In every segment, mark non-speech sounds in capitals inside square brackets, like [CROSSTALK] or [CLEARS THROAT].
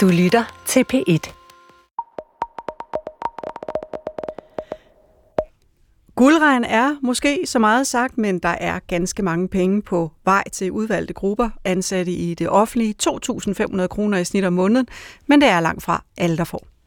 Du lytter til P1. Guldregn er måske så meget sagt, men der er ganske mange penge på vej til udvalgte grupper, ansatte i det offentlige. 2.500 kroner i snit om måneden, men det er langt fra alle, der får.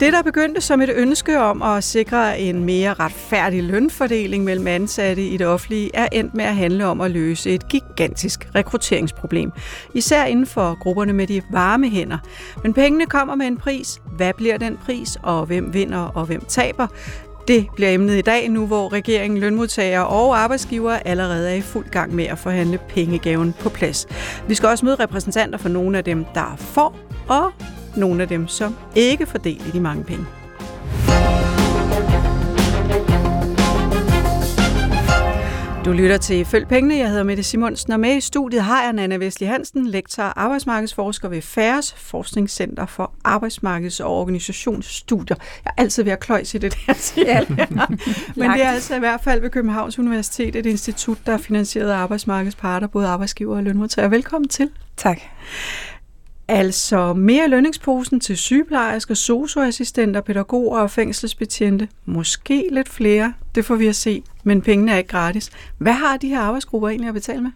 Det, der begyndte som et ønske om at sikre en mere retfærdig lønfordeling mellem ansatte i det offentlige, er endt med at handle om at løse et gigantisk rekrutteringsproblem. Især inden for grupperne med de varme hænder. Men pengene kommer med en pris. Hvad bliver den pris, og hvem vinder og hvem taber? Det bliver emnet i dag, nu hvor regeringen, lønmodtagere og arbejdsgivere allerede er i fuld gang med at forhandle pengegaven på plads. Vi skal også møde repræsentanter for nogle af dem, der får, og nogle af dem, som ikke får del i de mange penge. Du lytter til Følg Pengene. Jeg hedder Mette Simonsen, og med i studiet har jeg Anna Vestli Hansen, lektor og arbejdsmarkedsforsker ved FARES, Forskningscenter for Arbejdsmarkeds- og Organisationsstudier. Jeg er altid ved at kløjse i det der, siger [LAUGHS] Men det er altså i hvert fald ved Københavns Universitet, et institut, der er finansieret af arbejdsmarkedsparter, både arbejdsgiver og lønmodtagere. Velkommen til. Tak. Altså mere lønningsposen til sygeplejersker, socioassistenter, pædagoger og fængselsbetjente. Måske lidt flere, det får vi at se, men pengene er ikke gratis. Hvad har de her arbejdsgrupper egentlig at betale med?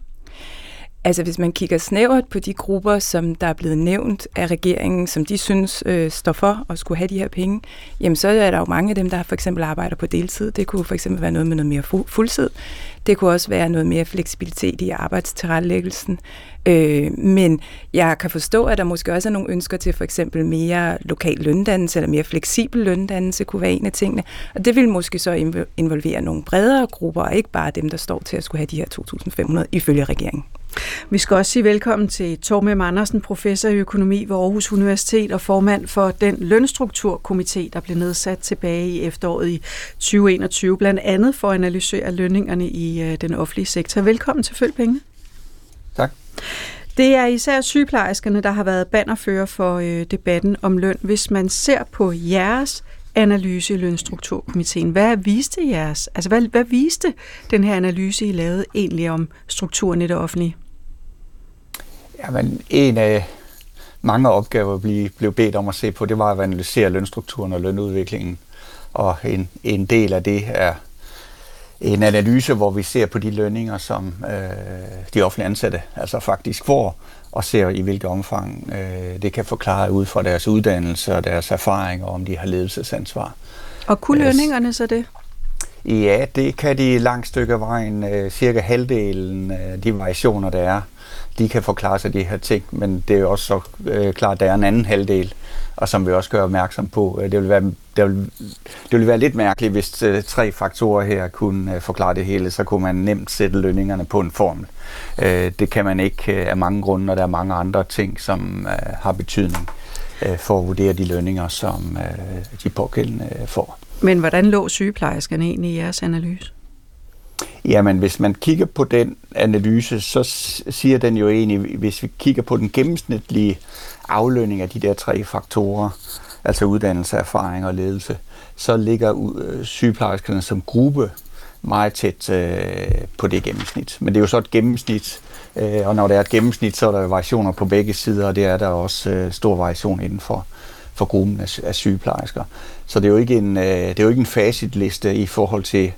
Altså hvis man kigger snævert på de grupper, som der er blevet nævnt af regeringen, som de synes øh, står for at skulle have de her penge, jamen så er der jo mange af dem, der for eksempel arbejder på deltid. Det kunne for eksempel være noget med noget mere fu- fuldtid. Det kunne også være noget mere fleksibilitet i arbejdstilrettelæggelsen. Øh, men jeg kan forstå, at der måske også er nogle ønsker til for eksempel mere lokal løndannelse eller mere fleksibel løndannelse kunne være en af tingene. Og det vil måske så involvere nogle bredere grupper, og ikke bare dem, der står til at skulle have de her 2.500 ifølge regeringen. Vi skal også sige velkommen til Tormem Andersen, professor i økonomi ved Aarhus Universitet og formand for den lønstrukturkomité, der blev nedsat tilbage i efteråret i 2021, blandt andet for at analysere lønningerne i øh, den offentlige sektor. Velkommen til Følg Pengene. Tak. Det er især sygeplejerskerne, der har været bannerfører for øh, debatten om løn. Hvis man ser på jeres analyse i Lønstrukturkomiteen, hvad viste jeres, altså hvad, hvad viste den her analyse, I lavede egentlig om strukturen i det offentlige? Jamen, en af mange opgaver, vi blev bedt om at se på, det var at analysere lønstrukturen og lønudviklingen. Og en, en del af det er en analyse, hvor vi ser på de lønninger, som øh, de offentlige ansatte altså faktisk får, og ser i hvilket omfang øh, det kan forklare ud fra deres uddannelse og deres erfaringer, om de har ledelsesansvar. Og kunne lønningerne så det? Ja, det kan de langt stykke af vejen. Øh, cirka halvdelen af de variationer, der er, de kan forklare sig de her ting, men det er jo også så øh, klart, at der er en anden halvdel, og som vi også gør opmærksom på. Øh, det vil være, det vil, det vil være lidt mærkeligt, hvis øh, tre faktorer her kunne øh, forklare det hele, så kunne man nemt sætte lønningerne på en formel. Øh, det kan man ikke øh, af mange grunde, og der er mange andre ting, som øh, har betydning øh, for at vurdere de lønninger, som øh, de pågældende øh, får. Men hvordan lå sygeplejerskerne egentlig i jeres analyse? Jamen, hvis man kigger på den analyse, så siger den jo egentlig, hvis vi kigger på den gennemsnitlige aflønning af de der tre faktorer, altså uddannelse, erfaring og ledelse, så ligger øh, sygeplejerskerne som gruppe meget tæt øh, på det gennemsnit. Men det er jo så et gennemsnit, øh, og når det er et gennemsnit, så er der variationer på begge sider, og det er der også øh, stor variation inden for, for gruppen af, af sygeplejersker. Så det er jo ikke en, øh, det er jo ikke en facitliste i forhold til,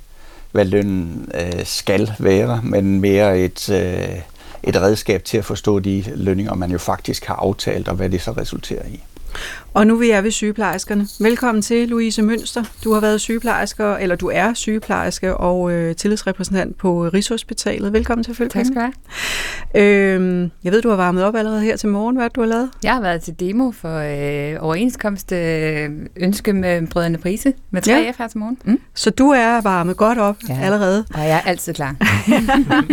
hvad lønnen øh, skal være, men mere et, øh, et redskab til at forstå de lønninger, man jo faktisk har aftalt, og hvad det så resulterer i. Og nu vil jeg ved sygeplejerskerne. Velkommen til, Louise Mønster. Du har været sygeplejersker, eller du er sygeplejerske og øh, tillidsrepræsentant på Rigshospitalet. Velkommen til Følge Tak skal du have. Øhm, jeg ved, du har varmet op allerede her til morgen. Hvad du har lavet? Jeg har været til demo for øh, overenskomst øh, ønske med Brødrene Prise med 3F ja. her til morgen. Mm. Så du er varmet godt op ja. allerede? Og jeg er altid klar.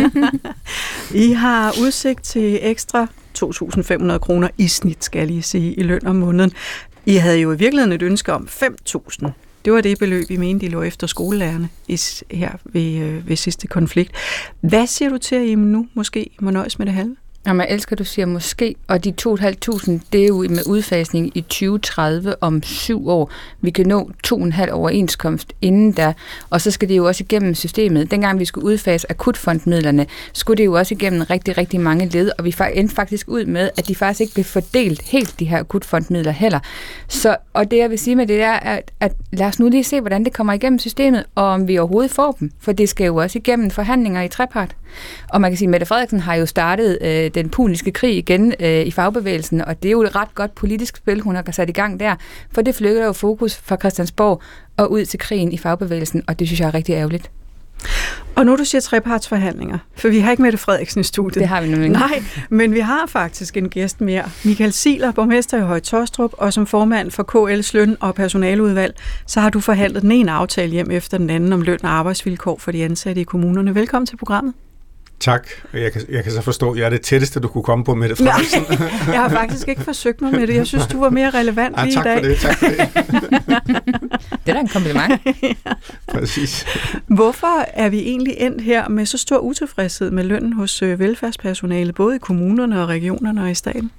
[LAUGHS] I har udsigt til ekstra 2.500 kroner i snit, skal jeg lige sige, i løn om måneden. I havde jo i virkeligheden et ønske om 5.000. Det var det beløb, I mente, I lå efter skolelærerne her ved, øh, ved sidste konflikt. Hvad siger du til, at I nu måske må nøjes med det halve? Jamen, jeg elsker, du siger måske, og de 2.500, det er jo med udfasning i 2030 om syv år. Vi kan nå 2,5 overenskomst inden da, og så skal det jo også igennem systemet. Dengang vi skulle udfase akutfondmidlerne, skulle det jo også igennem rigtig, rigtig mange led, og vi endte faktisk ud med, at de faktisk ikke blev fordelt helt, de her akutfondmidler heller. Så, og det jeg vil sige med det er, at, at lad os nu lige se, hvordan det kommer igennem systemet, og om vi overhovedet får dem, for det skal jo også igennem forhandlinger i trepart. Og man kan sige, at Mette Frederiksen har jo startet øh, den puniske krig igen øh, i fagbevægelsen, og det er jo et ret godt politisk spil, hun har sat i gang der, for det flytter jo fokus fra Christiansborg og ud til krigen i fagbevægelsen, og det synes jeg er rigtig ærgerligt. Og nu du siger trepartsforhandlinger, for vi har ikke Mette Frederiksen i studiet. Det har vi nemlig Nej, men vi har faktisk en gæst mere. Michael Siler, borgmester i Høje Tostrup, og som formand for KL's løn- og personaleudvalg, så har du forhandlet den ene aftale hjem efter den anden om løn og arbejdsvilkår for de ansatte i kommunerne. Velkommen til programmet. Tak. Jeg kan, jeg kan så forstå, at jeg er det tætteste, du kunne komme på, Mette Frederiksen. Nej, [LAUGHS] jeg har faktisk ikke forsøgt mig med det. Jeg synes, du var mere relevant ah, lige tak i dag. For det, tak for det. [LAUGHS] det er da en kompliment. [LAUGHS] ja. Præcis. Hvorfor er vi egentlig endt her med så stor utilfredshed med lønnen hos øh, velfærdspersonale, både i kommunerne og regionerne og i staten?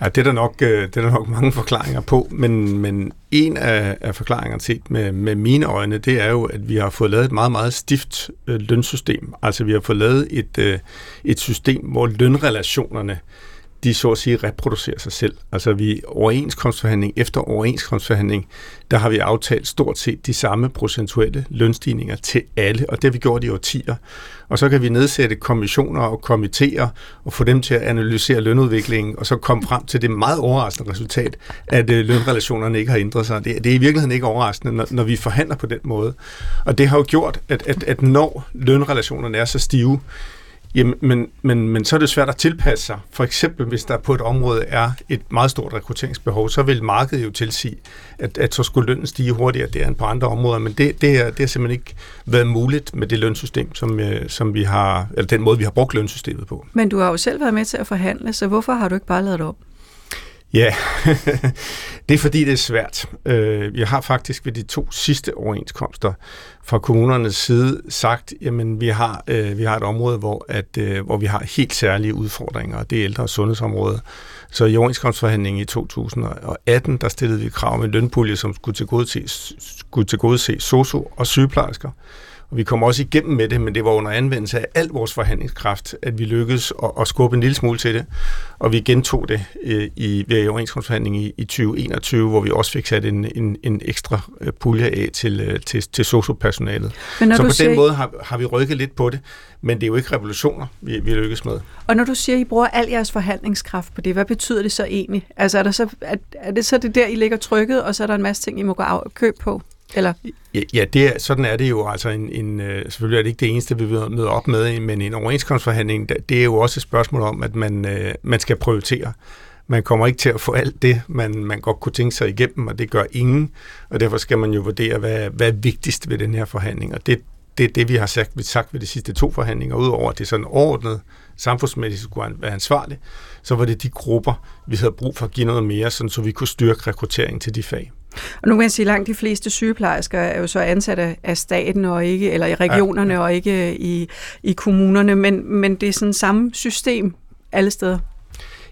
Ja, det er der nok, øh, det er der nok mange forklaringer på, men, men en af, af forklaringerne set med, med mine øjne, det er jo, at vi har fået lavet et meget, meget stift øh, lønsystem. Altså vi har fået lavet et, øh, et system, hvor lønrelationerne de så at sige reproducerer sig selv. Altså vi overenskomstforhandling efter overenskomstforhandling, der har vi aftalt stort set de samme procentuelle lønstigninger til alle, og det har vi gjort i årtier. Og så kan vi nedsætte kommissioner og komiteer og få dem til at analysere lønudviklingen, og så komme frem til det meget overraskende resultat, at øh, lønrelationerne ikke har ændret sig. Det, det er i virkeligheden ikke overraskende, når, når vi forhandler på den måde. Og det har jo gjort, at, at, at når lønrelationerne er så stive, Jamen, men, men, men så er det svært at tilpasse sig. For eksempel, hvis der på et område er et meget stort rekrutteringsbehov, så vil markedet jo tilsige, at, at så skulle lønnen stige hurtigere der end på andre områder. Men det, det, er, det har simpelthen ikke været muligt med det lønsystem, som, øh, som vi har, eller den måde, vi har brugt lønsystemet på. Men du har jo selv været med til at forhandle, så hvorfor har du ikke bare lavet det op? Ja, [LAUGHS] det er fordi, det er svært. Øh, vi har faktisk ved de to sidste overenskomster fra kommunernes side sagt, jamen vi har, øh, vi har et område, hvor, at, øh, hvor vi har helt særlige udfordringer, og det er ældre- og sundhedsområdet. Så i overenskomstforhandlingen i 2018, der stillede vi krav om en lønpulje, som skulle tilgodese, skulle tilgodese sosu og sygeplejersker. Og vi kom også igennem med det, men det var under anvendelse af al vores forhandlingskraft, at vi lykkedes at, at skubbe en lille smule til det. Og vi gentog det øh, i, ved overenskomstforhandlingen i, i 2021, hvor vi også fik sat en, en, en ekstra øh, pulje af til, øh, til, til sociopersonalet. Så på siger... den måde har, har vi rykket lidt på det, men det er jo ikke revolutioner, vi, vi lykkes med. Og når du siger, at I bruger al jeres forhandlingskraft på det, hvad betyder det så egentlig? Altså er, der så, er, er det så det der, I ligger trykket, og så er der en masse ting, I må gå af, køb på? Eller? Ja, ja det er, sådan er det jo. Altså en, en, øh, selvfølgelig er det ikke det eneste, vi møder op med, men en overenskomstforhandling, det er jo også et spørgsmål om, at man, øh, man skal prioritere. Man kommer ikke til at få alt det, man, man godt kunne tænke sig igennem, og det gør ingen. Og derfor skal man jo vurdere, hvad, hvad er vigtigst ved den her forhandling. Og det, det er det, vi har sagt, vi sagt ved de sidste to forhandlinger, udover at det er sådan overordnet samfundsmæssigt skulle være ansvarligt, så var det de grupper, vi havde brug for at give noget mere, sådan, så vi kunne styrke rekrutteringen til de fag. Og nu kan jeg sige, at langt de fleste sygeplejersker er jo så ansat af staten og ikke, eller i regionerne ja, ja. og ikke i, i kommunerne, men, men det er sådan samme system alle steder.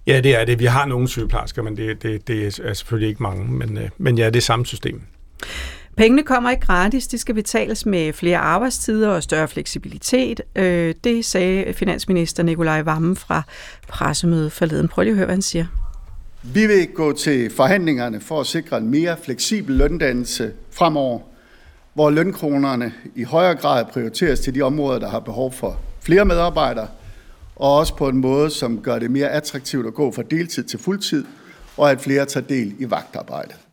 Ja, det er det. Vi har nogle sygeplejersker, men det, det, det er selvfølgelig ikke mange, men, men ja, det er samme system. Pengene kommer ikke gratis, de skal betales med flere arbejdstider og større fleksibilitet. Det sagde finansminister Nikolaj Vammen fra pressemødet forleden. Prøv lige at høre, hvad han siger. Vi vil gå til forhandlingerne for at sikre en mere fleksibel løndannelse fremover, hvor lønkronerne i højere grad prioriteres til de områder, der har behov for flere medarbejdere, og også på en måde, som gør det mere attraktivt at gå fra deltid til fuldtid, og at flere tager del i vagtarbejdet.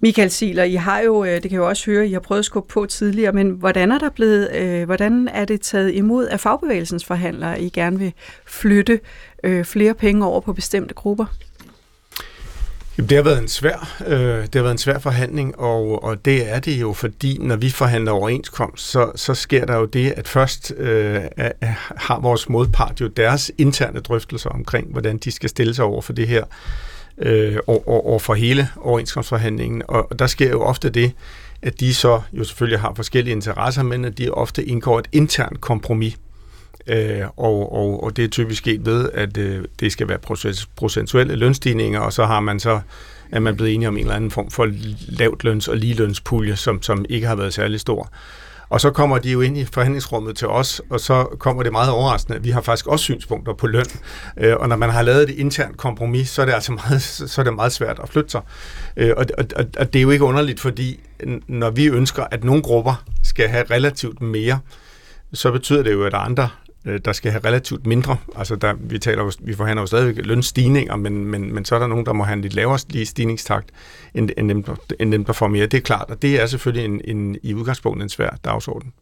Michael Siler, I har jo, øh, det kan jeg jo også høre, I har prøvet at skubbe på tidligere, men hvordan er der blevet, øh, hvordan er det taget imod af fagbevægelsens forhandlere, I gerne vil flytte øh, flere penge over på bestemte grupper? Jamen, det har været en svær, øh, det har været en svær forhandling, og, og det er det jo, fordi når vi forhandler overenskomst, så, så sker der jo det, at først øh, har vores modpart jo deres interne drøftelser omkring, hvordan de skal stille sig over for det her øh, over, over for hele overenskomstforhandlingen. Og, der sker jo ofte det, at de så jo selvfølgelig har forskellige interesser, men at de ofte indgår et internt kompromis. Øh, og, og, og det er typisk sket ved, at øh, det skal være procentuelle lønstigninger, og så har man så er man blevet enige om en eller anden form for lavt løns- og ligelønspulje, som, som ikke har været særlig stor. Og så kommer de jo ind i forhandlingsrummet til os, og så kommer det meget overraskende, at vi har faktisk også synspunkter på løn. Øh, og når man har lavet et internt kompromis, så er det altså meget, [LAUGHS] så er det meget svært at flytte sig. Øh, og, og, og det er jo ikke underligt, fordi når vi ønsker, at nogle grupper skal have relativt mere, så betyder det jo, at andre øh, der skal have relativt mindre. Altså der, vi, taler, vi forhandler jo stadigvæk lønstigninger, men, men, men så er der nogen, der må have en lidt lavere lige stigningstakt, end, end, dem, end dem, der får mere. Det er klart, og det er selvfølgelig en, en, i udgangspunktet en svær dagsorden.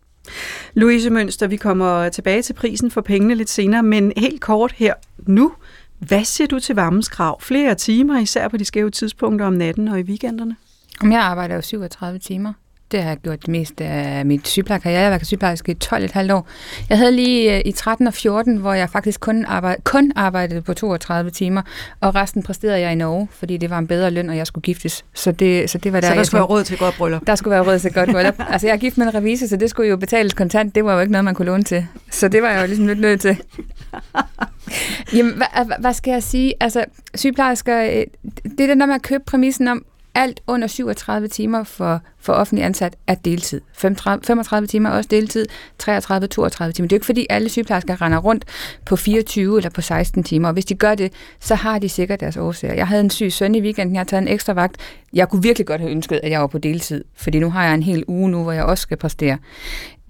Louise Mønster, vi kommer tilbage til prisen for pengene lidt senere, men helt kort her nu. Hvad siger du til varmens krav? Flere timer, især på de skæve tidspunkter om natten og i weekenderne? Om jeg arbejder jo 37 timer. Det har jeg gjort det meste af mit sygeplejerkarriere. Jeg har været sygeplejerske i 12,5 år. Jeg havde lige øh, i 13 og 14, hvor jeg faktisk kun, arbejd, kun arbejdede på 32 timer, og resten præsterede jeg i Norge, fordi det var en bedre løn, og jeg skulle giftes. Så det, så det var der, så der skulle være råd til godt bryllup? Der skulle være råd til godt bryllup. [LAUGHS] altså, jeg er gift med en revisor, så det skulle jo betales kontant. Det var jo ikke noget, man kunne låne til. Så det var jeg jo ligesom lidt nødt til. [LAUGHS] Jamen, hvad, hvad skal jeg sige? Altså, sygeplejersker, øh, det er det der med at købe præmissen om, alt under 37 timer for, for offentlig ansat er deltid. 35, 35 timer er også deltid, 33-32 timer. Det er jo ikke fordi alle sygeplejersker render rundt på 24 eller på 16 timer, og hvis de gør det, så har de sikkert deres årsager. Jeg havde en syg søn i weekenden, jeg har taget en ekstra vagt. Jeg kunne virkelig godt have ønsket, at jeg var på deltid, fordi nu har jeg en hel uge nu, hvor jeg også skal præstere.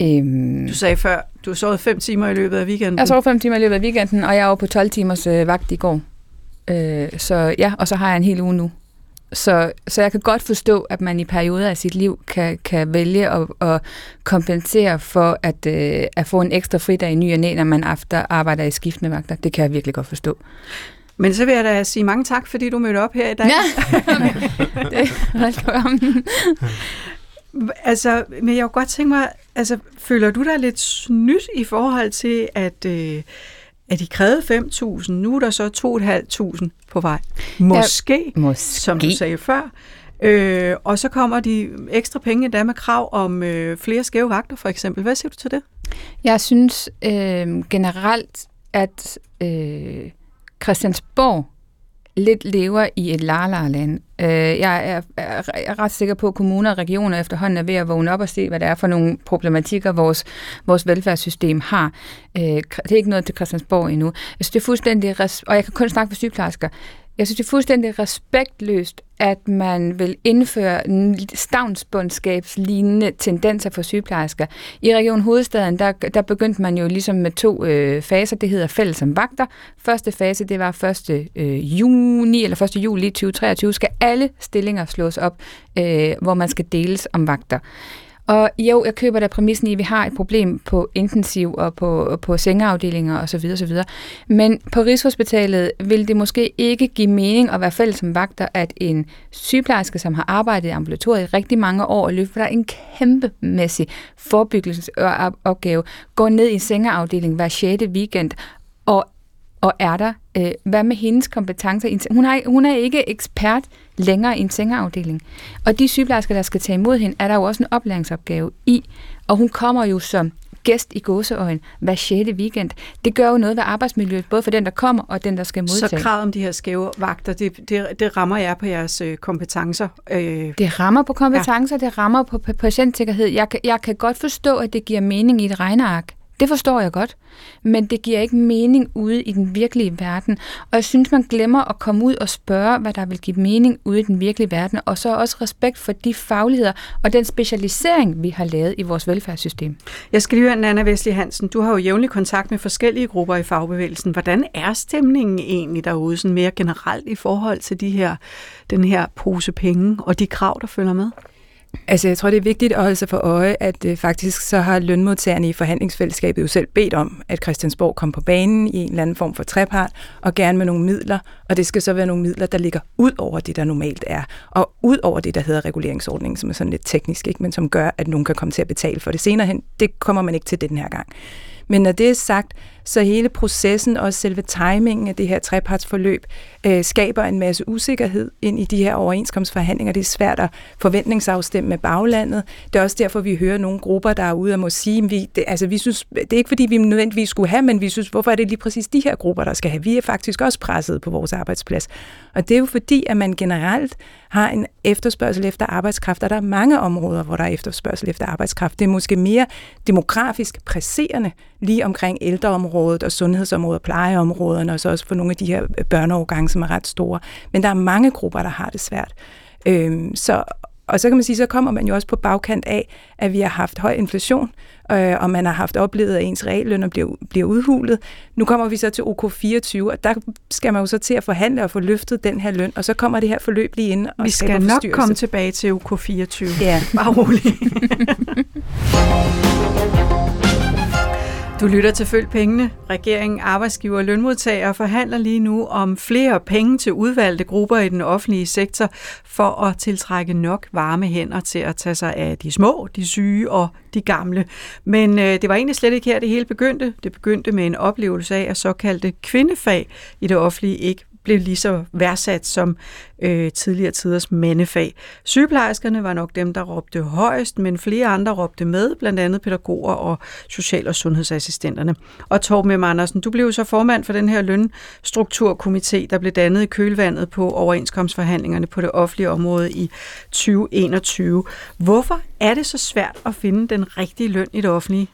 Øhm, du sagde før, du sov fem timer i løbet af weekenden. Jeg sov fem timer i løbet af weekenden, og jeg var på 12 timers øh, vagt i går. Øh, så ja, og så har jeg en hel uge nu. Så, så jeg kan godt forstå, at man i perioder af sit liv kan, kan vælge at, at kompensere for at, øh, at få en ekstra fridag i ny og næ, når man after arbejder i skiftende vagter. Det kan jeg virkelig godt forstå. Men så vil jeg da sige mange tak, fordi du mødte op her i dag. Ja, [LAUGHS] det velkommen. [LAUGHS] altså, men jeg kunne godt tænke mig, altså, føler du dig lidt snydt i forhold til, at... Øh, at de krævede 5.000, nu er der så 2.500 på vej. Måske, ja, måske. som du sagde før. Øh, og så kommer de ekstra penge der med krav om øh, flere skæve vagter, for eksempel. Hvad siger du til det? Jeg synes øh, generelt, at øh, Christiansborg lidt lever i et la-la-land. Øh, jeg er, er, er ret sikker på, at kommuner og regioner efterhånden er ved at vågne op og se, hvad det er for nogle problematikker, vores, vores velfærdssystem har. Øh, det er ikke noget til Christiansborg endnu. Jeg synes, det er fuldstændig, og jeg kan kun snakke for sygeplejersker, jeg synes, det er fuldstændig respektløst, at man vil indføre stavnsbundskabslignende tendenser for sygeplejersker. I Region Hovedstaden, der, der begyndte man jo ligesom med to øh, faser. Det hedder fælles som vagter. Første fase, det var 1. Øh, juni eller 1. juli 2023, skal alle stillinger slås op, øh, hvor man skal deles om vagter. Og jo, jeg køber da præmissen i, at vi har et problem på intensiv og på, på sengeafdelinger osv. osv. Men på Rigshospitalet vil det måske ikke give mening at være fælles som vagter, at en sygeplejerske, som har arbejdet i ambulatoriet i rigtig mange år og løfter en kæmpemæssig forebyggelsesopgave, går ned i sengeafdelingen sengeafdeling hver 6. weekend og og er der? Øh, hvad med hendes kompetencer? Hun, har, hun er ikke ekspert længere i en sengeafdeling. Og de sygeplejersker, der skal tage imod hende, er der jo også en oplæringsopgave i. Og hun kommer jo som gæst i gåseøjen hver 6. weekend. Det gør jo noget ved arbejdsmiljøet, både for den, der kommer, og den, der skal modtage. Så kravet om de her skæve vagter, det, det, det rammer jer på jeres øh, kompetencer? Øh. Det rammer på kompetencer, ja. det rammer på patientsikkerhed. Jeg, jeg kan godt forstå, at det giver mening i et regneark. Det forstår jeg godt, men det giver ikke mening ude i den virkelige verden. Og jeg synes, man glemmer at komme ud og spørge, hvad der vil give mening ude i den virkelige verden, og så også respekt for de fagligheder og den specialisering, vi har lavet i vores velfærdssystem. Jeg skal lige høre, Nana Vesli Hansen, du har jo jævnlig kontakt med forskellige grupper i fagbevægelsen. Hvordan er stemningen egentlig derude, sådan mere generelt i forhold til de her, den her pose penge og de krav, der følger med? Altså, jeg tror, det er vigtigt at holde sig for øje, at øh, faktisk så har lønmodtagerne i forhandlingsfællesskabet jo selv bedt om, at Christiansborg kom på banen i en eller anden form for trepart, og gerne med nogle midler, og det skal så være nogle midler, der ligger ud over det, der normalt er, og ud over det, der hedder reguleringsordningen, som er sådan lidt teknisk, ikke? men som gør, at nogen kan komme til at betale for det senere hen. Det kommer man ikke til den her gang. Men når det er sagt, så hele processen, og selve timingen af det her trepartsforløb, øh, skaber en masse usikkerhed ind i de her overenskomstforhandlinger. Det er svært at forventningsafstemme med baglandet. Det er også derfor, vi hører nogle grupper, der er ude og må sige, vi, det, altså, vi synes, det er ikke fordi, vi nødvendigvis skulle have, men vi synes, hvorfor er det lige præcis de her grupper, der skal have? Vi er faktisk også presset på vores arbejdsplads. Og det er jo fordi, at man generelt har en efterspørgsel efter arbejdskraft, og der er mange områder, hvor der er efterspørgsel efter arbejdskraft. Det er måske mere demografisk presserende lige omkring ældreområdet og sundhedsområdet og plejeområderne, og så også for nogle af de her børneårgange, som er ret store. Men der er mange grupper, der har det svært. Øhm, så, og så kan man sige, så kommer man jo også på bagkant af, at vi har haft høj inflation, øh, og man har haft oplevet, at ens reallønner bliver, bliver udhulet. Nu kommer vi så til OK24, og der skal man jo så til at forhandle og få løftet den her løn, og så kommer det her forløb lige ind og Vi skal nok komme tilbage til OK24. Ja. Bare roligt. [LAUGHS] Du lytter til Følg Pengene. Regeringen, arbejdsgiver og lønmodtagere forhandler lige nu om flere penge til udvalgte grupper i den offentlige sektor for at tiltrække nok varme hænder til at tage sig af de små, de syge og de gamle. Men øh, det var egentlig slet ikke her, det hele begyndte. Det begyndte med en oplevelse af, at såkaldte kvindefag i det offentlige ikke blev lige så værdsat som øh, tidligere tiders mandefag. Sygeplejerskerne var nok dem, der råbte højst, men flere andre råbte med, blandt andet pædagoger og social- og sundhedsassistenterne. Og Torben M. Andersen, du blev så formand for den her lønstrukturkomité, der blev dannet i kølvandet på overenskomstforhandlingerne på det offentlige område i 2021. Hvorfor er det så svært at finde den rigtige løn i det offentlige?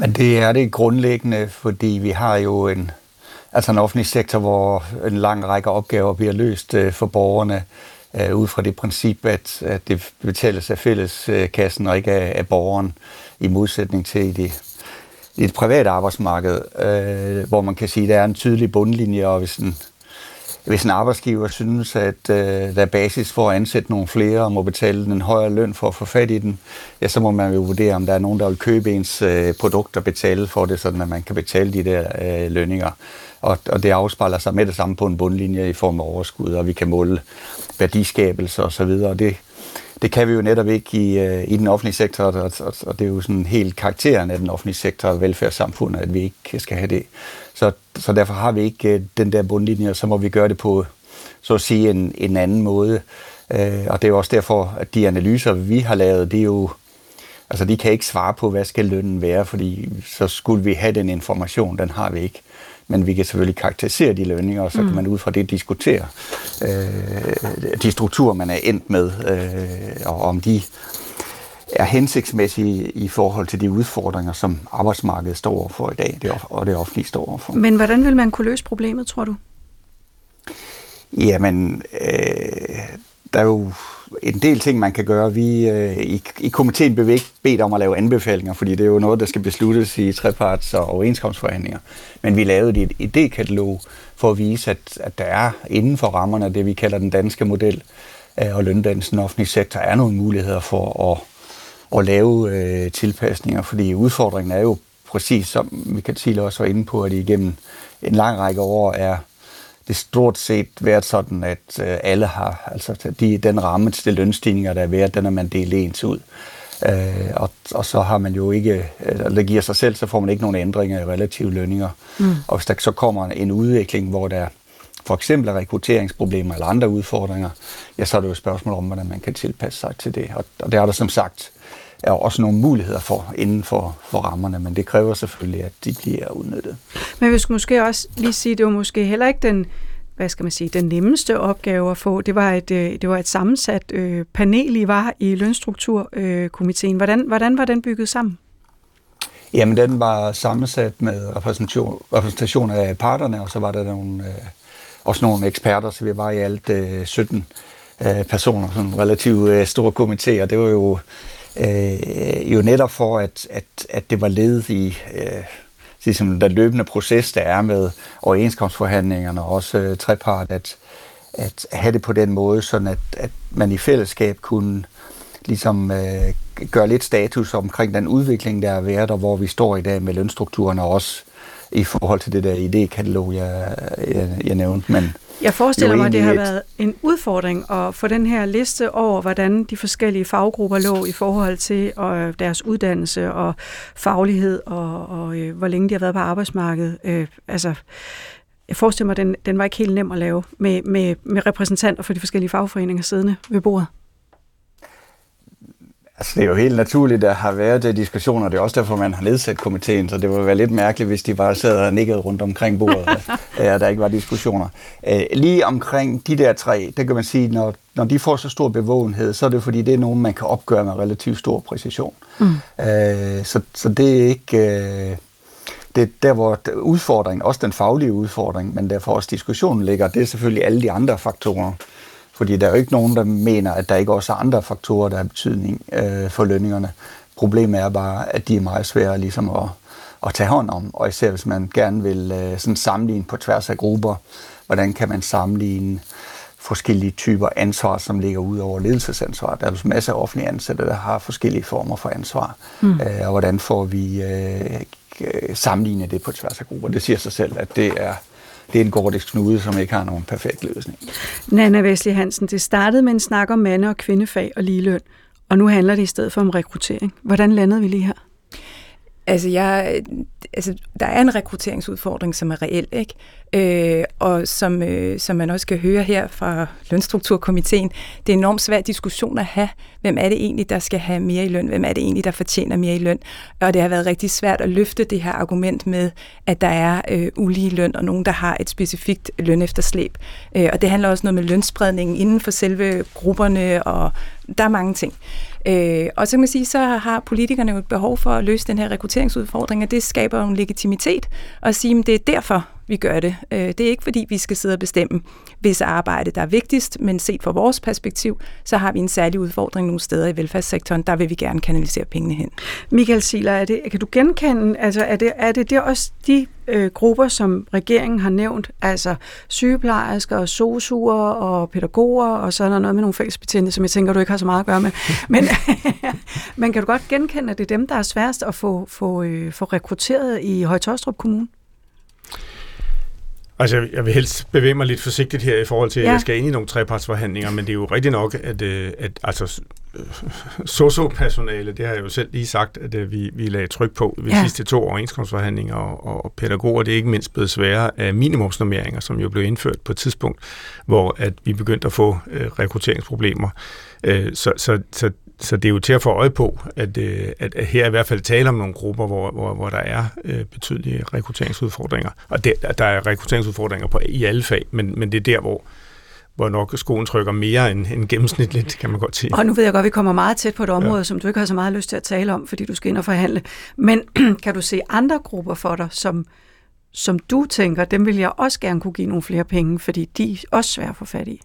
Men det er det grundlæggende, fordi vi har jo en altså en offentlig sektor, hvor en lang række opgaver bliver løst øh, for borgerne øh, ud fra det princip, at, at det betales af fælleskassen og ikke af, af borgeren, i modsætning til i det, i et privat arbejdsmarked, øh, hvor man kan sige, at der er en tydelig bundlinje, og hvis en, hvis en arbejdsgiver synes, at øh, der er basis for at ansætte nogle flere og må betale en højere løn for at få fat i den, ja, så må man jo vurdere, om der er nogen, der vil købe ens øh, produkt og betale for det, sådan at man kan betale de der øh, lønninger og, og det afspejler sig med det samme på en bundlinje i form af overskud, og vi kan måle værdiskabelse og så videre. Det, det kan vi jo netop ikke i, øh, i den offentlige sektor, og, og, og det er jo sådan helt karakteren af den offentlige sektor og velfærdssamfundet, at vi ikke skal have det. Så, så derfor har vi ikke øh, den der bundlinje, og så må vi gøre det på, så at sige, en, en anden måde. Øh, og det er jo også derfor, at de analyser, vi har lavet, det er jo, altså de kan ikke svare på, hvad skal lønnen være, fordi så skulle vi have den information, den har vi ikke men vi kan selvfølgelig karakterisere de lønninger, og så mm. kan man ud fra det diskutere øh, de strukturer, man er endt med, øh, og om de er hensigtsmæssige i forhold til de udfordringer, som arbejdsmarkedet står overfor i dag, og det offentlige står overfor. Men hvordan vil man kunne løse problemet, tror du? Jamen, øh, der er jo en del ting, man kan gøre. Vi øh, i, i komiteen blev vi ikke bedt om at lave anbefalinger, fordi det er jo noget, der skal besluttes i treparts- og overenskomstforhandlinger. Men vi lavede et idékatalog for at vise, at, at der er inden for rammerne af det, vi kalder den danske model øh, og løndannelsen offentlig sektor, er nogle muligheder for at, at lave øh, tilpasninger, fordi udfordringen er jo præcis, som Michael Thiele også var inde på, at igennem en lang række år er det stort set været sådan, at øh, alle har, altså de, den ramme til lønstigninger, der er været, den er man delt ens ud. Øh, og, og så har man jo ikke, eller det giver sig selv, så får man ikke nogen ændringer i relative lønninger. Mm. Og hvis der så kommer en udvikling, hvor der for eksempel er rekrutteringsproblemer eller andre udfordringer, ja, så er det jo et spørgsmål om, hvordan man kan tilpasse sig til det. Og, og det er der som sagt er også nogle muligheder for inden for, for rammerne, men det kræver selvfølgelig, at de bliver udnyttet. Men vi skulle måske også lige sige, at det var måske heller ikke den, hvad skal man sige, den nemmeste opgave at få. Det var et, øh, det var et sammensat øh, panel, I var i lønstrukturkomiteen. Hvordan, hvordan var den bygget sammen? Jamen, den var sammensat med repræsentation, repræsentation af parterne, og så var der nogle, øh, også nogle eksperter, så vi var i alt øh, 17 øh, personer, sådan en relativt øh, stor komité, og det var jo øh, jo netop for, at, at, at det var ledet i øh, ligesom den løbende proces, der er med overenskomstforhandlingerne og også øh, trepart, at, at have det på den måde, sådan at, at man i fællesskab kunne ligesom øh, gøre lidt status omkring den udvikling, der er været, og hvor vi står i dag med lønstrukturerne, og også i forhold til det der idékatalog, jeg, jeg, jeg nævnte. Men jeg forestiller mig, at det har været en udfordring at få den her liste over, hvordan de forskellige faggrupper lå i forhold til øh, deres uddannelse og faglighed, og, og øh, hvor længe de har været på arbejdsmarkedet. Øh, altså, jeg forestiller mig, at den, den var ikke helt nem at lave med, med, med repræsentanter for de forskellige fagforeninger siddende ved bordet. Altså, det er jo helt naturligt, at der har været de diskussioner. Det er også derfor, man har nedsat komiteen, så det ville være lidt mærkeligt, hvis de bare sad og nikkede rundt omkring bordet, [LAUGHS] og der ikke var diskussioner. Øh, lige omkring de der tre, der kan man sige, når, når de får så stor bevågenhed, så er det fordi, det er nogen, man kan opgøre med relativt stor præcision. Mm. Øh, så, så det er ikke... Øh, det er der, hvor udfordringen, også den faglige udfordring, men derfor også diskussionen ligger, det er selvfølgelig alle de andre faktorer. Fordi der er jo ikke nogen, der mener, at der ikke også er andre faktorer, der har betydning øh, for lønningerne. Problemet er bare, at de er meget svære ligesom at, at tage hånd om, og især hvis man gerne vil øh, sådan sammenligne på tværs af grupper, hvordan kan man sammenligne forskellige typer ansvar, som ligger ud over ledelsesansvar. Der er jo masser af offentlige ansatte, der har forskellige former for ansvar. Mm. Øh, og hvordan får vi øh, sammenligne det på tværs af grupper? Det siger sig selv, at det er det er en gordisk knude, som ikke har nogen perfekt løsning. Nana Vesli Hansen, det startede med en snak om mande- og kvindefag og ligeløn, og nu handler det i stedet for om rekruttering. Hvordan landede vi lige her? Altså, jeg, altså, der er en rekrutteringsudfordring, som er reel, ikke? Øh, og som, øh, som man også kan høre her fra Lønstrukturkomiteen, det er en enormt svær diskussion at have. Hvem er det egentlig, der skal have mere i løn? Hvem er det egentlig, der fortjener mere i løn? Og det har været rigtig svært at løfte det her argument med, at der er øh, ulige løn, og nogen, der har et specifikt løn efterslæb. Øh, og det handler også noget med lønspredningen inden for selve grupperne, og der er mange ting. Øh, og så kan man sige, så har politikerne jo et behov for at løse den her rekrutteringsudfordring, og det skaber jo en legitimitet at sige, at det er derfor, vi gør det. Øh, det er ikke fordi, vi skal sidde og bestemme, hvis arbejde der er vigtigst, men set fra vores perspektiv, så har vi en særlig udfordring nogle steder i velfærdssektoren. Der vil vi gerne kanalisere pengene hen. Michael Siler, er det, kan du genkende, altså er det, er det, det også de øh, grupper, som regeringen har nævnt, altså sygeplejersker og sosuer og pædagoger, og så er der noget med nogle fællesbetjente, som jeg tænker, du ikke har så meget at gøre med. [LAUGHS] Men, [LAUGHS] men kan du godt genkende, at det er dem, der er sværest at få, få, øh, få rekrutteret i Højtostrup Kommune? Altså, jeg vil helst bevæge mig lidt forsigtigt her i forhold til, at ja. jeg skal ind i nogle trepartsforhandlinger, men det er jo rigtigt nok, at, øh, at altså, [LAUGHS] socio-personale, det har jeg jo selv lige sagt, at øh, vi, vi lagde tryk på ved ja. sidste to overenskomstforhandlinger, og, og pædagoger, det er ikke mindst blevet sværere af minimumsnormeringer, som jo blev indført på et tidspunkt, hvor at vi begyndte at få øh, rekrutteringsproblemer. Øh, så, så, så så det er jo til at få øje på, at, øh, at, at her i hvert fald tale om nogle grupper, hvor, hvor, hvor der er øh, betydelige rekrutteringsudfordringer. Og det, der er rekrutteringsudfordringer på, i alle fag, men, men det er der, hvor, hvor nok skoen trykker mere end, end gennemsnitligt, kan man godt sige. Og nu ved jeg godt, at vi kommer meget tæt på et område, ja. som du ikke har så meget lyst til at tale om, fordi du skal ind og forhandle. Men [CLEARS THROAT] kan du se andre grupper for dig, som, som du tænker, dem vil jeg også gerne kunne give nogle flere penge, fordi de er også svære at få fat i?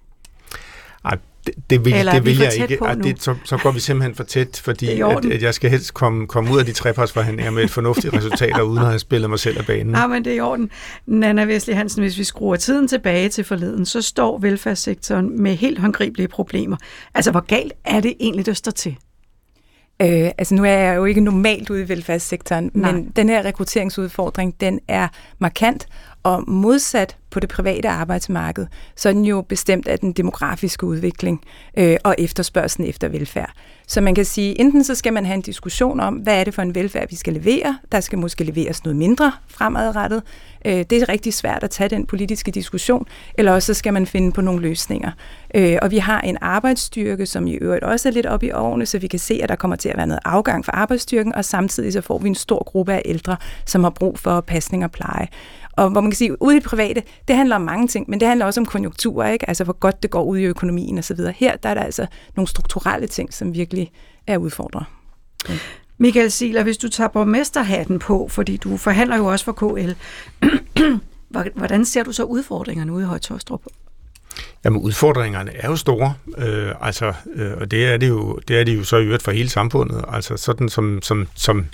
Det, det vil, det vil jeg ikke. Ej, det, så, så går vi simpelthen for tæt, fordi at, at jeg skal helst komme, komme ud af de trepartsforhandlinger med et fornuftigt resultat, uden at have spillet mig selv af banen. Ja, men det er i orden. Nana Vestli Hansen, hvis vi skruer tiden tilbage til forleden, så står velfærdssektoren med helt håndgribelige problemer. Altså, hvor galt er det egentlig, det står til? Øh, altså nu er jeg jo ikke normalt ude i velfærdssektoren, Nej. men den her rekrutteringsudfordring, den er markant, og modsat på det private arbejdsmarked, så er den jo bestemt af den demografiske udvikling øh, og efterspørgselen efter velfærd. Så man kan sige, enten så skal man have en diskussion om, hvad er det for en velfærd, vi skal levere. Der skal måske leveres noget mindre fremadrettet. Øh, det er rigtig svært at tage den politiske diskussion, eller også så skal man finde på nogle løsninger. Øh, og vi har en arbejdsstyrke, som i øvrigt også er lidt op i årene, så vi kan se, at der kommer til at være noget afgang for arbejdsstyrken, og samtidig så får vi en stor gruppe af ældre, som har brug for pasning og pleje. Og hvor man kan sige, ude i det private, det handler om mange ting, men det handler også om konjunkturer, ikke? altså hvor godt det går ud i økonomien osv. Her der er der altså nogle strukturelle ting, som virkelig er udfordret. Okay. Michael Siler, hvis du tager borgmesterhatten på, fordi du forhandler jo også for KL, [CLEARS THROAT] hvordan ser du så udfordringerne ude i Højtostrup? Jamen udfordringerne er jo store, øh, altså, øh, og det er det jo, det er det jo så i øvrigt for hele samfundet, altså sådan som, som, som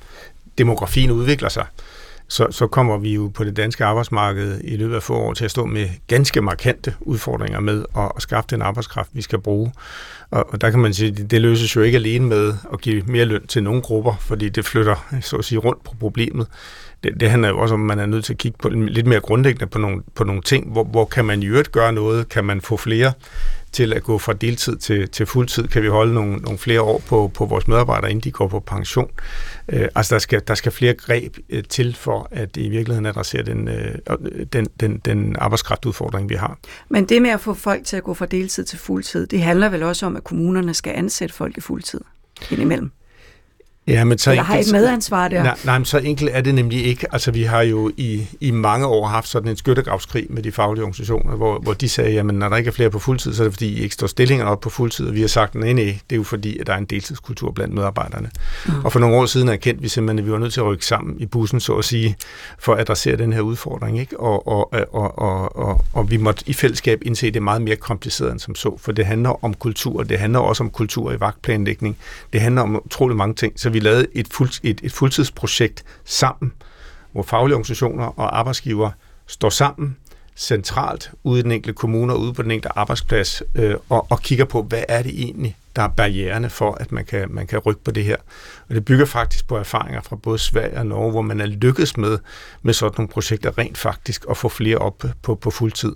demografien udvikler sig, så, så kommer vi jo på det danske arbejdsmarked i løbet af få år til at stå med ganske markante udfordringer med at, at skaffe den arbejdskraft, vi skal bruge. Og, og der kan man sige, det, det løses jo ikke alene med at give mere løn til nogle grupper, fordi det flytter så at sige rundt på problemet. det, det handler jo også om, at man er nødt til at kigge på lidt mere grundlæggende på nogle, på nogle ting. Hvor, hvor kan man i øvrigt gøre noget? Kan man få flere til at gå fra deltid til, til fuldtid? Kan vi holde nogle, nogle flere år på, på vores medarbejdere, inden de går på pension? Øh, altså, der skal, der skal flere greb øh, til for, at i virkeligheden adressere den, øh, øh den, den, den arbejdskraftudfordring, vi har. Men det med at få folk til at gå fra deltid til fuldtid, det handler vel også om, at kommunerne skal ansætte folk i fuldtid indimellem? Ja, men så Eller har et medansvar der? Nej, nej, men så enkelt er det nemlig ikke. Altså, vi har jo i, i mange år haft sådan en skyttegravskrig med de faglige organisationer, hvor, hvor de sagde, jamen, når der ikke er flere på fuldtid, så er det fordi, I ikke står stillinger op på fuldtid, og vi har sagt, nej, nej, det er jo fordi, at der er en deltidskultur blandt medarbejderne. Mm. Og for nogle år siden erkendte vi simpelthen, at vi var nødt til at rykke sammen i bussen, så at sige, for at adressere den her udfordring, ikke? Og, og, og, og, og, vi måtte i fællesskab indse, at det er meget mere kompliceret end som så, for det handler om kultur, det handler også om kultur i vagtplanlægning, det handler om utrolig mange ting, så vi lavede et fuld et, et fuldtidsprojekt sammen, hvor faglige organisationer og arbejdsgiver står sammen centralt ude i den enkelte kommune og ude på den enkelte arbejdsplads øh, og, og kigger på, hvad er det egentlig, der er barriererne for, at man kan, man kan rykke på det her. Og det bygger faktisk på erfaringer fra både Sverige og Norge, hvor man er lykkedes med, med sådan nogle projekter rent faktisk at få flere op på, på fuld tid.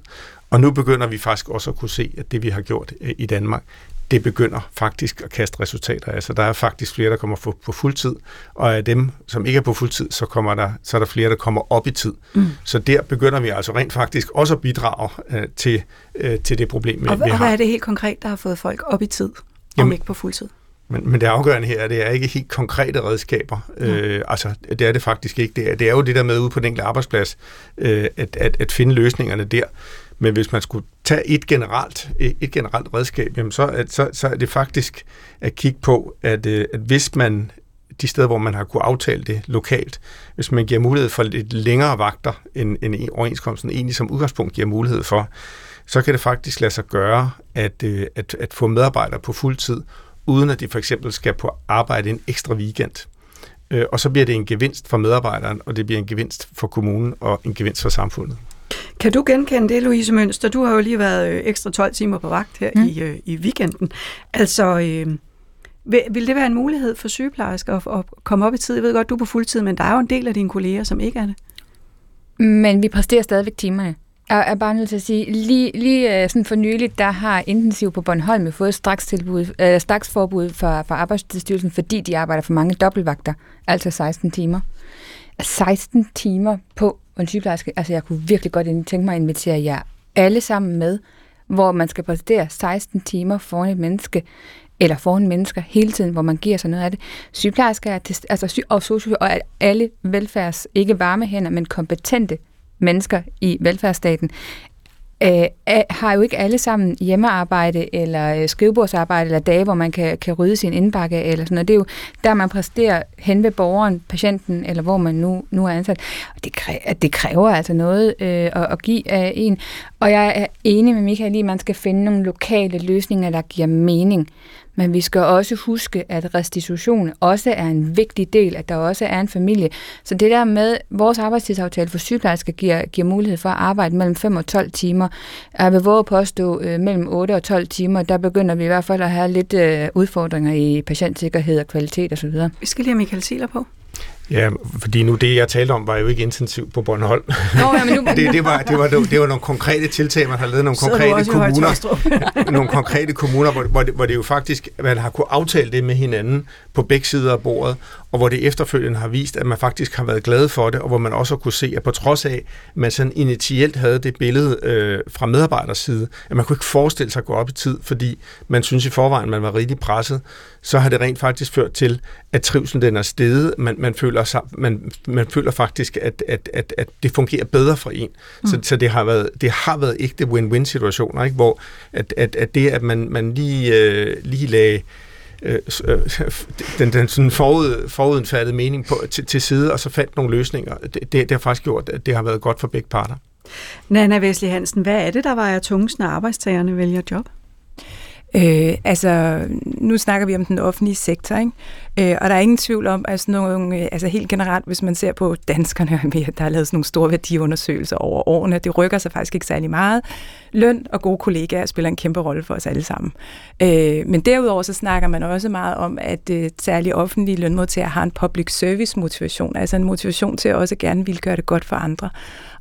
Og nu begynder vi faktisk også at kunne se, at det vi har gjort øh, i Danmark, det begynder faktisk at kaste resultater af. Så der er faktisk flere, der kommer på, på fuld tid, og af dem, som ikke er på fuld tid, så, kommer der, så er der flere, der kommer op i tid. Mm. Så der begynder vi altså rent faktisk også at bidrage øh, til, øh, til det problem, og, vi har. Og hvad er det helt konkret, der har fået folk op i tid, om Jamen, ikke på fuld tid? Men, men det afgørende her, det er ikke helt konkrete redskaber. Ja. Øh, altså, det er det faktisk ikke. Det er, det er jo det der med ude på den enkelte arbejdsplads, øh, at, at, at finde løsningerne der. Men hvis man skulle tage et generelt, et generelt redskab, jamen så, at, så, så er det faktisk at kigge på, at, øh, at hvis man de steder, hvor man har kunne aftale det lokalt, hvis man giver mulighed for lidt længere vagter, end, end overenskomsten egentlig som udgangspunkt giver mulighed for, så kan det faktisk lade sig gøre at, øh, at, at få medarbejdere på fuld tid, uden at de for eksempel skal på arbejde en ekstra weekend. Øh, og så bliver det en gevinst for medarbejderen, og det bliver en gevinst for kommunen og en gevinst for samfundet. Kan du genkende det, Louise Mønster? Du har jo lige været øh, ekstra 12 timer på vagt her mm. i, øh, i weekenden. Altså, øh, vil, vil det være en mulighed for sygeplejersker at, at komme op i tid? Jeg ved godt, du er på fuldtid, men der er jo en del af dine kolleger, som ikke er det. Men vi præsterer stadigvæk timerne. Jeg er bare nødt til at sige, lige, lige øh, sådan for nyligt, der har Intensiv på Bornholm fået straks, tilbud, øh, straks forbud fra, fra Arbejdsstyrelsen, fordi de arbejder for mange dobbeltvagter, altså 16 timer. 16 timer på en sygeplejerske, altså jeg kunne virkelig godt tænke mig at invitere jer alle sammen med, hvor man skal præstere 16 timer foran et menneske, eller foran mennesker hele tiden, hvor man giver sig noget af det. Sygeplejersker er til, altså, og socio, og alle velfærds, ikke varme hænder, men kompetente mennesker i velfærdsstaten, øh, har jo ikke alle sammen hjemmearbejde eller øh, skrivebordsarbejde eller dage, hvor man kan, kan rydde sin indbakke eller sådan noget. Det er jo der, man præsterer hen ved borgeren, patienten eller hvor man nu, nu er ansat. Og det, kræver, det kræver altså noget øh, at, at give af en. Og jeg er enig med Michael i, at man skal finde nogle lokale løsninger, der giver mening. Men vi skal også huske, at restitution også er en vigtig del, at der også er en familie. Så det der med, vores arbejdstidsaftale for sygeplejersker giver, giver mulighed for at arbejde mellem 5 og 12 timer. Jeg vil våge påstå, øh, mellem 8 og 12 timer, der begynder vi i hvert fald at have lidt øh, udfordringer i patientsikkerhed og kvalitet osv. Vi skal lige have Michael Sieler på. Ja, fordi nu det, jeg talte om, var jo ikke intensivt på Bornholm. Nå, ja, men nu... [LAUGHS] det, det, var, det, var, det var nogle konkrete tiltag, man har lavet nogle konkrete kommuner, [LAUGHS] nogle konkrete kommuner, hvor, hvor, det, hvor det jo faktisk, man har kunne aftale det med hinanden på begge sider af bordet, og hvor det efterfølgende har vist, at man faktisk har været glad for det, og hvor man også kunne se, at på trods af, at man sådan initielt havde det billede øh, fra medarbejders side, at man kunne ikke forestille sig at gå op i tid, fordi man synes i forvejen, man var rigtig presset, så har det rent faktisk ført til, at trivselen den er steget. Man, man, føler, man, man føler faktisk, at, at, at, at det fungerer bedre for en. Mm. Så, så det har været, det har været ægte win-win situationer, ikke? hvor at, at, at det, at man, man lige, øh, lige lagde Øh, øh, den, den sådan forud, forudindfattede mening på, til, til side, og så fandt nogle løsninger. Det, det, det har faktisk gjort, at det har været godt for begge parter. Nana Wesley Hansen, hvad er det, der vejer tungest, når arbejdstagerne vælger job? Øh, altså, nu snakker vi om den offentlige sektor, ikke? Øh, og der er ingen tvivl om, at sådan nogle, øh, altså helt generelt, hvis man ser på danskerne, [LAUGHS] der har lavet sådan nogle store værdiundersøgelser over årene, det rykker sig faktisk ikke særlig meget. Løn og gode kollegaer spiller en kæmpe rolle for os alle sammen. Øh, men derudover så snakker man også meget om, at øh, særligt offentlige lønmodtagere har en public service motivation, altså en motivation til at også gerne vil gøre det godt for andre.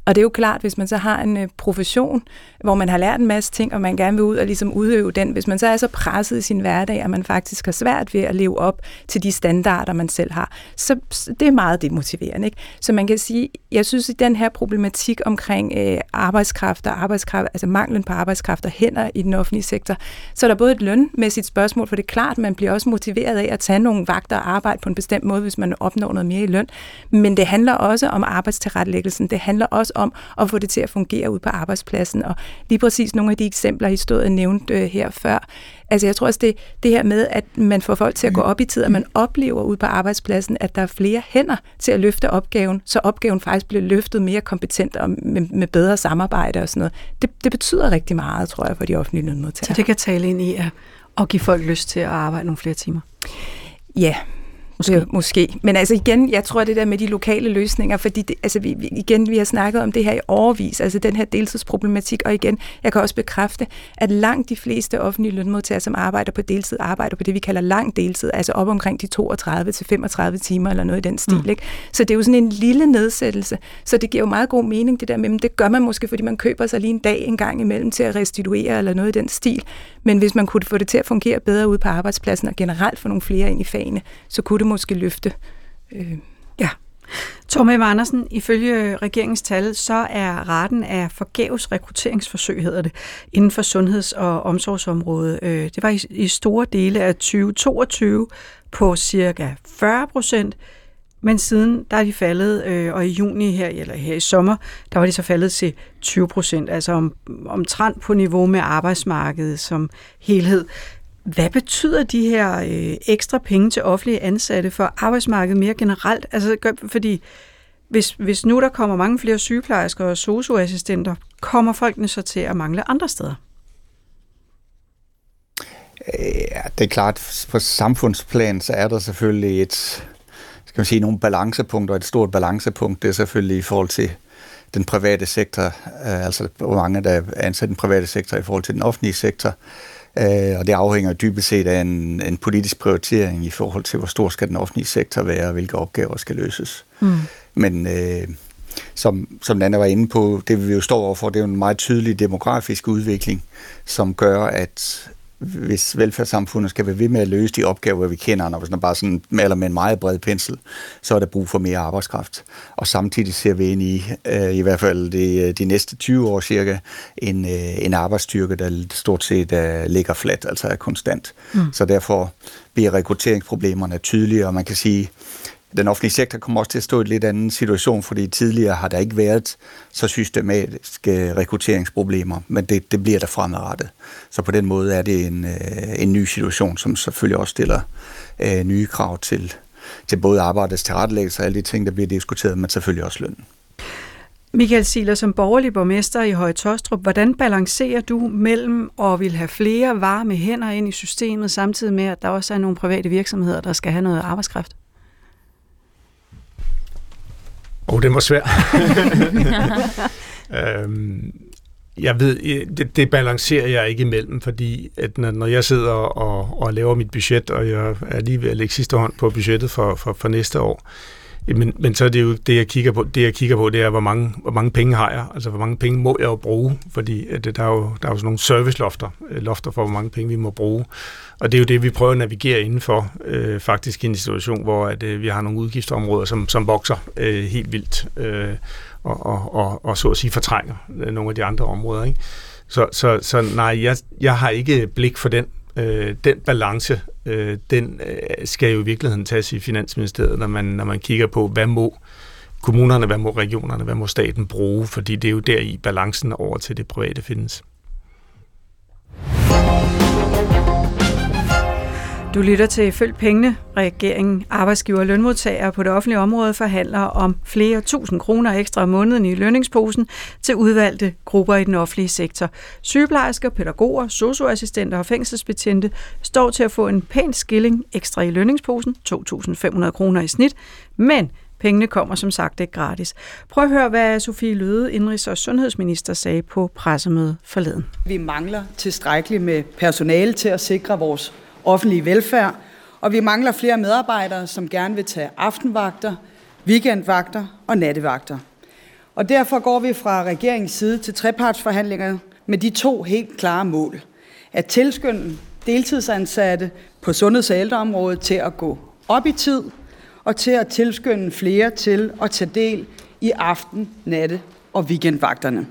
Og det er jo klart, hvis man så har en øh, profession, hvor man har lært en masse ting, og man gerne vil ud og ligesom udøve den, hvis man så er så presset i sin hverdag, at man faktisk har svært ved at leve op til de standarder, man selv har, så det er meget demotiverende. Ikke? Så man kan sige, jeg synes, at den her problematik omkring øh, arbejdskraft og arbejdskraft, altså manglen på arbejdskraft og hænder i den offentlige sektor, så er der både et lønmæssigt spørgsmål, for det er klart, man bliver også motiveret af at tage nogle vagter og arbejde på en bestemt måde, hvis man opnår noget mere i løn. Men det handler også om arbejdstilrettelæggelsen. Det handler også om at få det til at fungere ud på arbejdspladsen. Og lige præcis nogle af de eksempler, historien nævnte øh, her før, Altså jeg tror også, det, det her med, at man får folk til at gå op i tid, at man oplever ud på arbejdspladsen, at der er flere hænder til at løfte opgaven, så opgaven faktisk bliver løftet mere kompetent og med, med bedre samarbejde og sådan noget. Det, det betyder rigtig meget, tror jeg, for de offentlige lønmodtagere. Så det kan tale ind i at, at give folk lyst til at arbejde nogle flere timer? Ja, Måske. Øh, måske. Men altså igen, jeg tror det der med de lokale løsninger, fordi det, altså vi, igen, vi har snakket om det her i overvis, altså den her deltidsproblematik, og igen, jeg kan også bekræfte, at langt de fleste offentlige lønmodtagere, som arbejder på deltid, arbejder på det, vi kalder lang deltid, altså op omkring de 32 til 35 timer eller noget i den stil. Mm. Ikke? Så det er jo sådan en lille nedsættelse, så det giver jo meget god mening det der med, men det gør man måske, fordi man køber sig lige en dag en gang imellem til at restituere eller noget i den stil. Men hvis man kunne få det til at fungere bedre ude på arbejdspladsen og generelt få nogle flere ind i fagene, så kunne det måske løfte. Øh. Ja. Torme Andersen, ifølge regeringens tal, så er raten af forgæves rekrutteringsforsøg, hedder det, inden for sundheds- og omsorgsområdet. Øh, det var i, i store dele af 2022 på cirka 40 procent, men siden der er de faldet, øh, og i juni her, eller her i sommer, der var de så faldet til 20 procent, altså om, omtrent på niveau med arbejdsmarkedet som helhed. Hvad betyder de her øh, ekstra penge til offentlige ansatte for arbejdsmarkedet mere generelt? Altså, fordi hvis, hvis nu der kommer mange flere sygeplejersker og socioassistenter, kommer folkene så til at mangle andre steder? Ja, det er klart, på samfundsplan, så er der selvfølgelig et, skal man sige, nogle balancepunkter, et stort balancepunkt, det er selvfølgelig i forhold til den private sektor, øh, altså hvor mange der er ansat i den private sektor i forhold til den offentlige sektor. Øh, og det afhænger dybest set af en, en politisk prioritering i forhold til, hvor stor skal den offentlige sektor være, og hvilke opgaver skal løses. Mm. Men øh, som, som Nana var inde på, det vi jo står overfor, det er jo en meget tydelig demografisk udvikling, som gør, at hvis velfærdssamfundet skal være ved med at løse de opgaver, vi kender, når vi bare sådan maler med en meget bred pensel, så er der brug for mere arbejdskraft. Og samtidig ser vi ind i, øh, i hvert fald de, de næste 20 år cirka, en, øh, en arbejdsstyrke, der stort set uh, ligger fladt, altså er konstant. Mm. Så derfor bliver rekrutteringsproblemerne tydeligere, og man kan sige, den offentlige sektor kommer også til at stå i en lidt anden situation, fordi tidligere har der ikke været så systematiske rekrutteringsproblemer, men det, det bliver der fremadrettet. Så på den måde er det en, øh, en ny situation, som selvfølgelig også stiller øh, nye krav til, til både arbejdets tilrettelæggelse og alle de ting, der bliver diskuteret, men selvfølgelig også lønnen. Michael Siler, som borgerlig borgmester i Høje Tostrup, hvordan balancerer du mellem at vil have flere varme hænder ind i systemet, samtidig med, at der også er nogle private virksomheder, der skal have noget arbejdskraft? Åh, oh, den var svær. [LAUGHS] øhm, jeg ved, det, det balancerer jeg ikke imellem, fordi at når, når jeg sidder og, og laver mit budget, og jeg er lige ved at lægge sidste hånd på budgettet for, for, for næste år, men, men så er det jo det, jeg kigger på, det jeg kigger på, det er, hvor mange, hvor mange penge har jeg? Altså, hvor mange penge må jeg jo bruge? Fordi at der, er jo, der er jo sådan nogle servicelofter, øh, lofter for, hvor mange penge vi må bruge. Og det er jo det, vi prøver at navigere indenfor, øh, faktisk i en situation, hvor at, øh, vi har nogle udgiftsområder, som, som vokser øh, helt vildt, øh, og, og, og, og så at sige fortrænger øh, nogle af de andre områder. Ikke? Så, så, så nej, jeg, jeg har ikke blik for den øh, den balance, øh, den øh, skal jo i virkeligheden tages i Finansministeriet, når man, når man kigger på, hvad må kommunerne, hvad må regionerne, hvad må staten bruge, fordi det er jo der i balancen over til det private findes. Du lytter til Følg Pengene. Regeringen, arbejdsgiver og lønmodtagere på det offentlige område forhandler om flere tusind kroner ekstra om måneden i lønningsposen til udvalgte grupper i den offentlige sektor. Sygeplejersker, pædagoger, socioassistenter og fængselsbetjente står til at få en pæn skilling ekstra i lønningsposen, 2.500 kroner i snit, men Pengene kommer som sagt ikke gratis. Prøv at høre, hvad Sofie Løde, indrigs- og sundhedsminister, sagde på pressemødet forleden. Vi mangler tilstrækkeligt med personale til at sikre vores offentlige velfærd, og vi mangler flere medarbejdere, som gerne vil tage aftenvagter, weekendvagter og nattevagter. Og derfor går vi fra regeringens side til trepartsforhandlinger med de to helt klare mål. At tilskynde deltidsansatte på sundheds- og ældreområdet til at gå op i tid, og til at tilskynde flere til at tage del i aften-, natte- og weekendvagterne.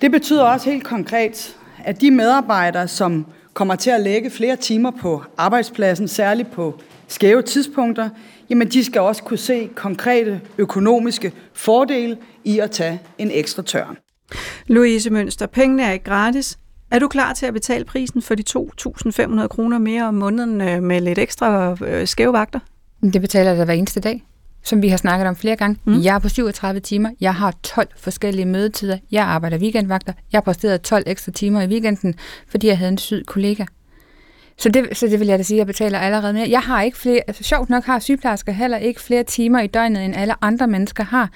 Det betyder også helt konkret, at de medarbejdere, som kommer til at lægge flere timer på arbejdspladsen, særligt på skæve tidspunkter, jamen de skal også kunne se konkrete økonomiske fordele i at tage en ekstra tørn. Louise Mønster, pengene er ikke gratis. Er du klar til at betale prisen for de 2.500 kroner mere om måneden øh, med lidt ekstra øh, skæve vagter? Det betaler jeg hver eneste dag, som vi har snakket om flere gange. Mm. Jeg er på 37 timer. Jeg har 12 forskellige mødetider. Jeg arbejder weekendvagter. Jeg har præsteret 12 ekstra timer i weekenden, fordi jeg havde en syd kollega. Så det, så det vil jeg da sige, at jeg betaler allerede mere. Jeg har ikke flere, altså sjovt nok har sygeplejersker heller ikke flere timer i døgnet, end alle andre mennesker har.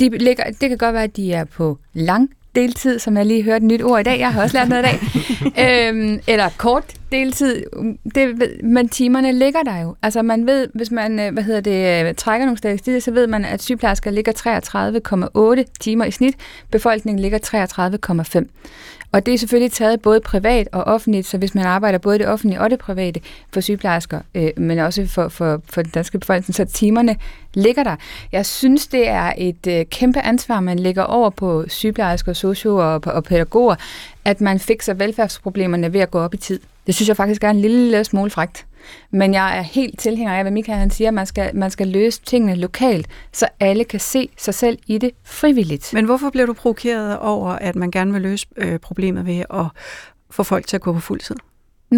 De ligger, det kan godt være, at de er på lang deltid, som jeg lige hørte et nyt ord i dag. Jeg har også lært noget i dag. [LAUGHS] øhm, eller kort deltid. Det, men timerne ligger der jo. Altså man ved, hvis man øh, hvad hedder det, øh, trækker nogle statistikker, så ved man, at sygeplejersker ligger 33,8 timer i snit. Befolkningen ligger 33,5. Og det er selvfølgelig taget både privat og offentligt, så hvis man arbejder både det offentlige og det private for sygeplejersker, øh, men også for, for, for den danske befolkning, så timerne ligger der. Jeg synes, det er et øh, kæmpe ansvar, man lægger over på sygeplejersker, socio og, og pædagoger, at man fikser velfærdsproblemerne ved at gå op i tid. Det synes jeg faktisk er en lille, lille smule frægt. Men jeg er helt tilhænger af, hvad Michael han siger, at man skal, man skal løse tingene lokalt, så alle kan se sig selv i det frivilligt. Men hvorfor bliver du provokeret over, at man gerne vil løse øh, problemet ved at få folk til at gå på fuld tid?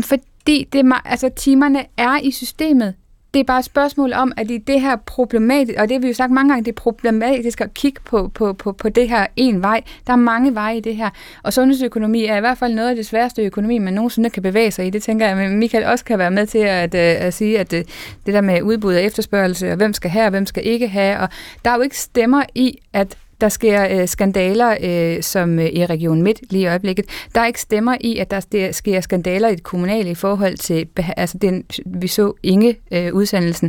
Fordi det, altså, timerne er i systemet. Det er bare et spørgsmål om, at i det her problematisk, og det har vi jo sagt mange gange, det er problematisk at kigge på, på, på, på det her en vej. Der er mange veje i det her. Og sundhedsøkonomi er i hvert fald noget af det sværeste økonomi, man nogensinde kan bevæge sig i. Det tænker jeg, at Michael også kan være med til at, øh, at sige, at det, det der med udbud og efterspørgsel, og hvem skal have, og hvem skal ikke have. Og der er jo ikke stemmer i, at der sker øh, skandaler, øh, som øh, i Region Midt lige i øjeblikket. Der er ikke stemmer i, at der sker skandaler i det kommunale i forhold til, altså den, vi så Inge øh, udsendelsen.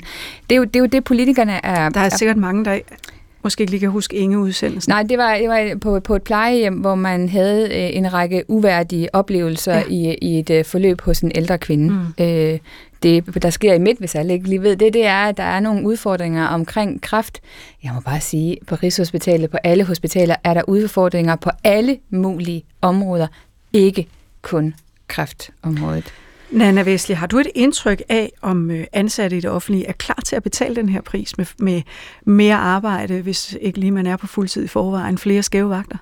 Det er, jo, det er jo det, politikerne er... Der er sikkert mange, der måske ikke lige kan huske Inge udsendelsen. Nej, det var, det var på, på et plejehjem, hvor man havde øh, en række uværdige oplevelser ja. i, i et øh, forløb hos en ældre kvinde. Mm. Øh, det, der sker i midt, hvis alle ikke lige ved det, det er, at der er nogle udfordringer omkring kraft. Jeg må bare sige, på Rigshospitalet, på alle hospitaler, er der udfordringer på alle mulige områder, ikke kun kræftområdet. Nana Vesli, har du et indtryk af, om øh, ansatte i det offentlige er klar til at betale den her pris med, med mere arbejde, hvis ikke lige man er på fuldtid i forvejen, flere skæve vagter?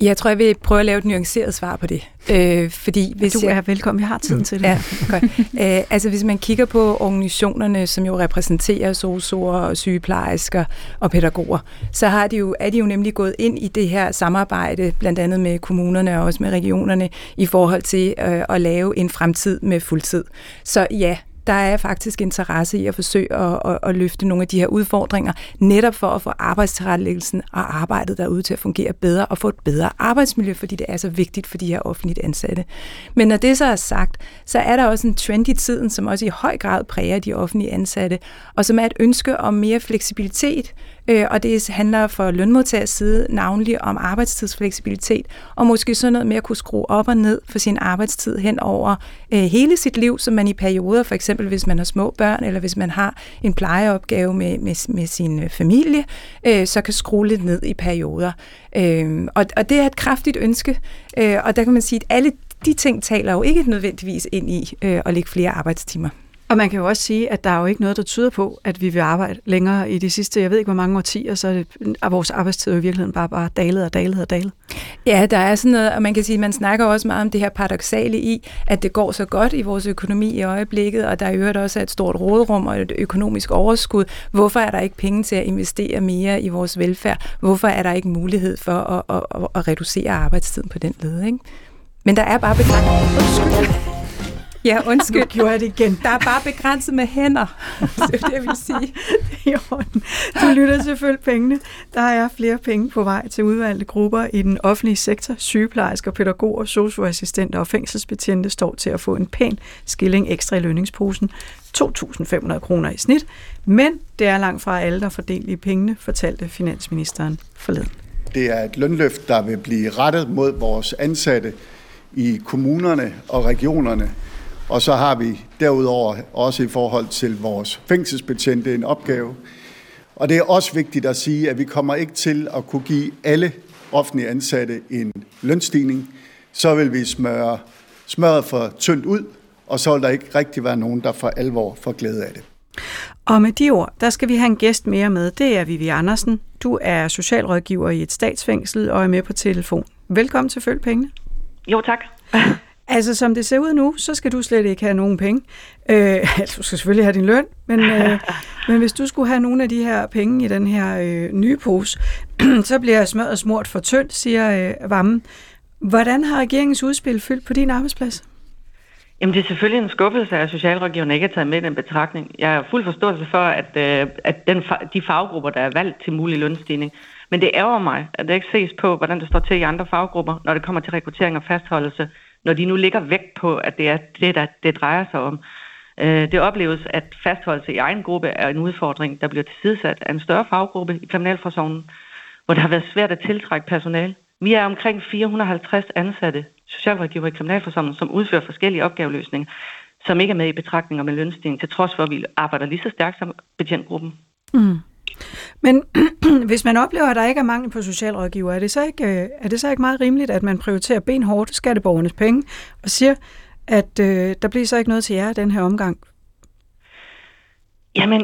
Jeg tror, jeg vil prøve at lave et nuanceret svar på det. Øh, fordi hvis du er jeg, velkommen, jeg har tiden mm. til det. Ja, godt. øh, altså hvis man kigger på organisationerne, som jo repræsenterer sosuer og sygeplejersker og pædagoger, så har de jo, er de jo nemlig gået ind i det her samarbejde, blandt andet med kommunerne og også med regionerne, i forhold til øh, at lave en fremtid med fuldtid. Så ja, der er faktisk interesse i at forsøge at, at, at løfte nogle af de her udfordringer, netop for at få arbejdstilrettelæggelsen og arbejdet derude til at fungere bedre og få et bedre arbejdsmiljø, fordi det er så vigtigt for de her offentligt ansatte. Men når det så er sagt, så er der også en trend i tiden, som også i høj grad præger de offentlige ansatte, og som er et ønske om mere fleksibilitet, øh, og det handler for lønmodtagers side navnlig om arbejdstidsfleksibilitet, og måske sådan noget med at kunne skrue op og ned for sin arbejdstid hen over øh, hele sit liv, som man i perioder, for eksempel hvis man har små børn, eller hvis man har en plejeopgave med, med, med sin øh, familie, øh, så kan skrue lidt ned i perioder. Øh, og, og det er et kraftigt ønske, øh, og der kan man sige, at alle de ting taler jo ikke nødvendigvis ind i øh, at lægge flere arbejdstimer. Og man kan jo også sige, at der er jo ikke noget, der tyder på, at vi vil arbejde længere i de sidste, jeg ved ikke hvor mange årtier, så er, det, er vores arbejdstid i virkeligheden bare, bare dalet og dalet og dalet. Ja, der er sådan noget, og man kan sige, man snakker også meget om det her paradoxale i, at det går så godt i vores økonomi i øjeblikket, og der er øvrigt også et stort råderum og et økonomisk overskud. Hvorfor er der ikke penge til at investere mere i vores velfærd? Hvorfor er der ikke mulighed for at, at, at, at reducere arbejdstiden på den led? Ikke? Men der er bare begrænsninger. Ja, undskyld. Nu gjorde jeg det igen. Der er bare begrænset med hænder. [LAUGHS] det er det, jeg vil sige. [LAUGHS] du lytter selvfølgelig pengene. Der er flere penge på vej til udvalgte grupper i den offentlige sektor. Sygeplejersker, pædagoger, socioassistenter og fængselsbetjente står til at få en pæn skilling ekstra i lønningsposen. 2.500 kroner i snit. Men det er langt fra alle, der fordeler i pengene, fortalte finansministeren forleden. Det er et lønløft, der vil blive rettet mod vores ansatte i kommunerne og regionerne og så har vi derudover også i forhold til vores fængselsbetjente en opgave. Og det er også vigtigt at sige, at vi kommer ikke til at kunne give alle offentlige ansatte en lønstigning. Så vil vi smøre smøret for tyndt ud, og så vil der ikke rigtig være nogen, der for alvor får glæde af det. Og med de ord, der skal vi have en gæst mere med. Det er Vivi Andersen. Du er socialrådgiver i et statsfængsel og er med på telefon. Velkommen til Følg Pengene. Jo, tak. Altså, som det ser ud nu, så skal du slet ikke have nogen penge. Øh, [LAUGHS] altså, du skal selvfølgelig have din løn, men, øh, [LAUGHS] men hvis du skulle have nogle af de her penge i den her øh, nye pose, [CLEARS THROAT] så bliver smør og smurt for tyndt, siger øh, Vammen. Hvordan har regeringens udspil fyldt på din arbejdsplads? Jamen, det er selvfølgelig en skuffelse, at socialrådgiverne ikke har taget med den betragtning. Jeg er fuld forståelse for, at, øh, at den, de faggrupper, der er valgt til mulig lønstigning, men det ærger mig, at det ikke ses på, hvordan det står til i andre faggrupper, når det kommer til rekruttering og fastholdelse når de nu ligger vægt på, at det er det, der det drejer sig om. Øh, det opleves, at fastholdelse i egen gruppe er en udfordring, der bliver tilsidesat af en større faggruppe i Kriminalforsorgen, hvor det har været svært at tiltrække personal. Vi er omkring 450 ansatte socialrådgiver i Kriminalforsorgen, som udfører forskellige opgaveløsninger, som ikke er med i betragtninger med lønstigning, til trods for, at vi arbejder lige så stærkt som betjentgruppen. Mm. Men [CLEARS THROAT] hvis man oplever, at der ikke er mangel på socialrådgiver, er det, så ikke, øh, er det så ikke meget rimeligt, at man prioriterer benhårdt skatteborgernes penge og siger, at øh, der bliver så ikke noget til jer den her omgang? Jamen,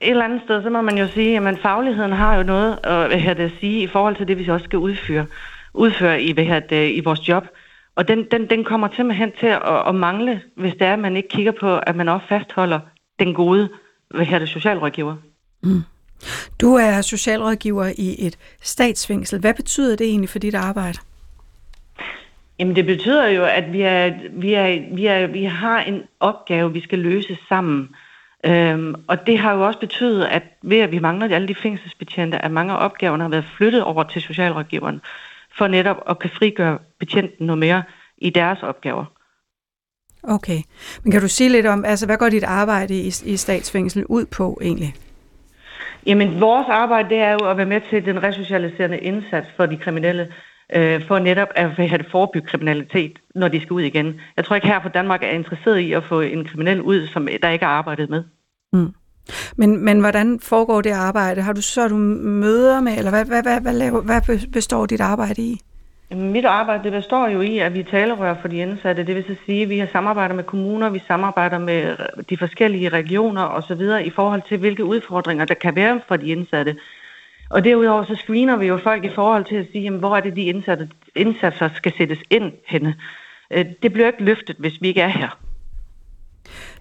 et eller andet sted, så må man jo sige, at fagligheden har jo noget at, hvad det, sige i forhold til det, vi også skal udføre, udføre i, hvad det, i vores job. Og den, den, den kommer simpelthen til at, at mangle, hvis det er, at man ikke kigger på, at man også fastholder den gode hvad her det, socialrådgiver. Mm. Du er socialrådgiver i et statsfængsel. Hvad betyder det egentlig for dit arbejde? Jamen det betyder jo, at vi, er, vi, er, vi, er, vi har en opgave, vi skal løse sammen. Øhm, og det har jo også betydet, at ved at vi mangler alle de fængselsbetjente, at mange af opgaverne har været flyttet over til socialrådgiveren, for netop at kan frigøre betjenten noget mere i deres opgaver. Okay. Men kan du sige lidt om, altså hvad går dit arbejde i, i statsfængsel ud på egentlig? Jamen, vores arbejde det er jo at være med til den resocialiserende indsats for de kriminelle, øh, for netop at have forebygge kriminalitet, når de skal ud igen. Jeg tror ikke her for Danmark er interesseret i at få en kriminel ud, som der ikke er arbejdet med. Mm. Men, men hvordan foregår det arbejde? Har du så du møder med, eller hvad, hvad, hvad, hvad, hvad består dit arbejde i? Mit arbejde det består jo i, at vi talerør for de indsatte. Det vil så sige, at vi har samarbejder med kommuner, vi samarbejder med øh, de forskellige regioner osv. i forhold til, hvilke udfordringer der kan være for de indsatte. Og derudover så screener vi jo folk i forhold til at sige, jamen, hvor er det de indsatte, indsatser skal sættes ind henne. Øh, det bliver ikke løftet, hvis vi ikke er her.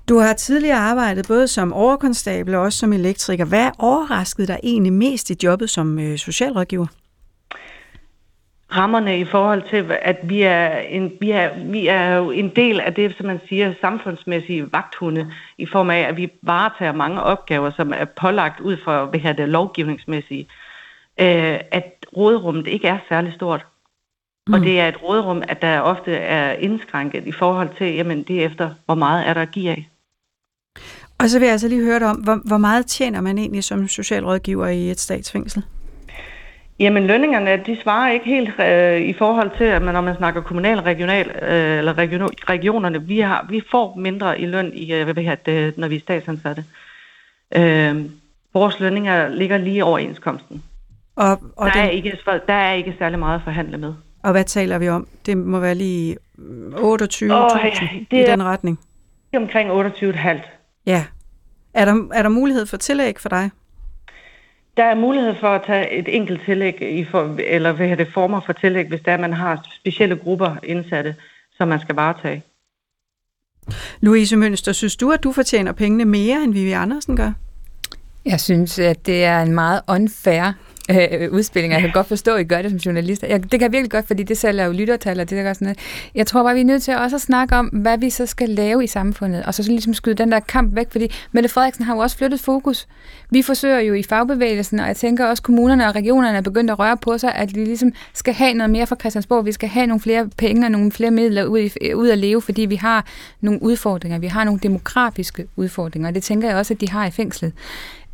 Du har tidligere arbejdet både som overkonstabel og også som elektriker. Hvad overraskede dig egentlig mest i jobbet som øh, socialrådgiver? Rammerne i forhold til, at vi er, en, vi, er, vi er jo en del af det, som man siger, samfundsmæssige vagthunde, i form af, at vi varetager mange opgaver, som er pålagt ud fra hvad her, det lovgivningsmæssige, øh, at rådrummet ikke er særlig stort. Mm. Og det er et rådrum, at der ofte er indskrænket i forhold til, jamen det er efter, hvor meget er der at give af. Og så vil jeg altså lige høre dig om, hvor, hvor meget tjener man egentlig som socialrådgiver i et statsfængsel? Jamen lønningerne, de svarer ikke helt øh, i forhold til, at man, når man snakker kommunal, regional øh, eller region, regionerne, vi, har, vi får mindre i løn, i, øh, hvad det, når vi er statsansatte. Øh, vores lønninger ligger lige over overenskomsten. Og, og der, den... er ikke, der er ikke særlig meget at forhandle med. Og hvad taler vi om? Det må være lige 28.000 oh, ja, i den retning. Det er omkring 28,5. Ja. Er der, er der mulighed for tillæg for dig? Der er mulighed for at tage et enkelt tillæg, i for, eller hvad det former for tillæg, hvis der man har specielle grupper indsatte, som man skal varetage. Louise Mønster, synes du, at du fortjener pengene mere, end Vivi Andersen gør? Jeg synes, at det er en meget unfair øh, udspilling. Jeg kan godt forstå, at I gør det som journalister. Jeg, det kan jeg virkelig godt, fordi det sælger jo lyttertal og det der sådan noget. Jeg tror bare, vi er nødt til også at snakke om, hvad vi så skal lave i samfundet, og så, så ligesom skyde den der kamp væk, fordi Mette Frederiksen har jo også flyttet fokus. Vi forsøger jo i fagbevægelsen, og jeg tænker også, kommunerne og regionerne er begyndt at røre på sig, at vi ligesom skal have noget mere fra Christiansborg. Vi skal have nogle flere penge og nogle flere midler ud, i, ud at leve, fordi vi har nogle udfordringer. Vi har nogle demografiske udfordringer, og det tænker jeg også, at de har i fængslet.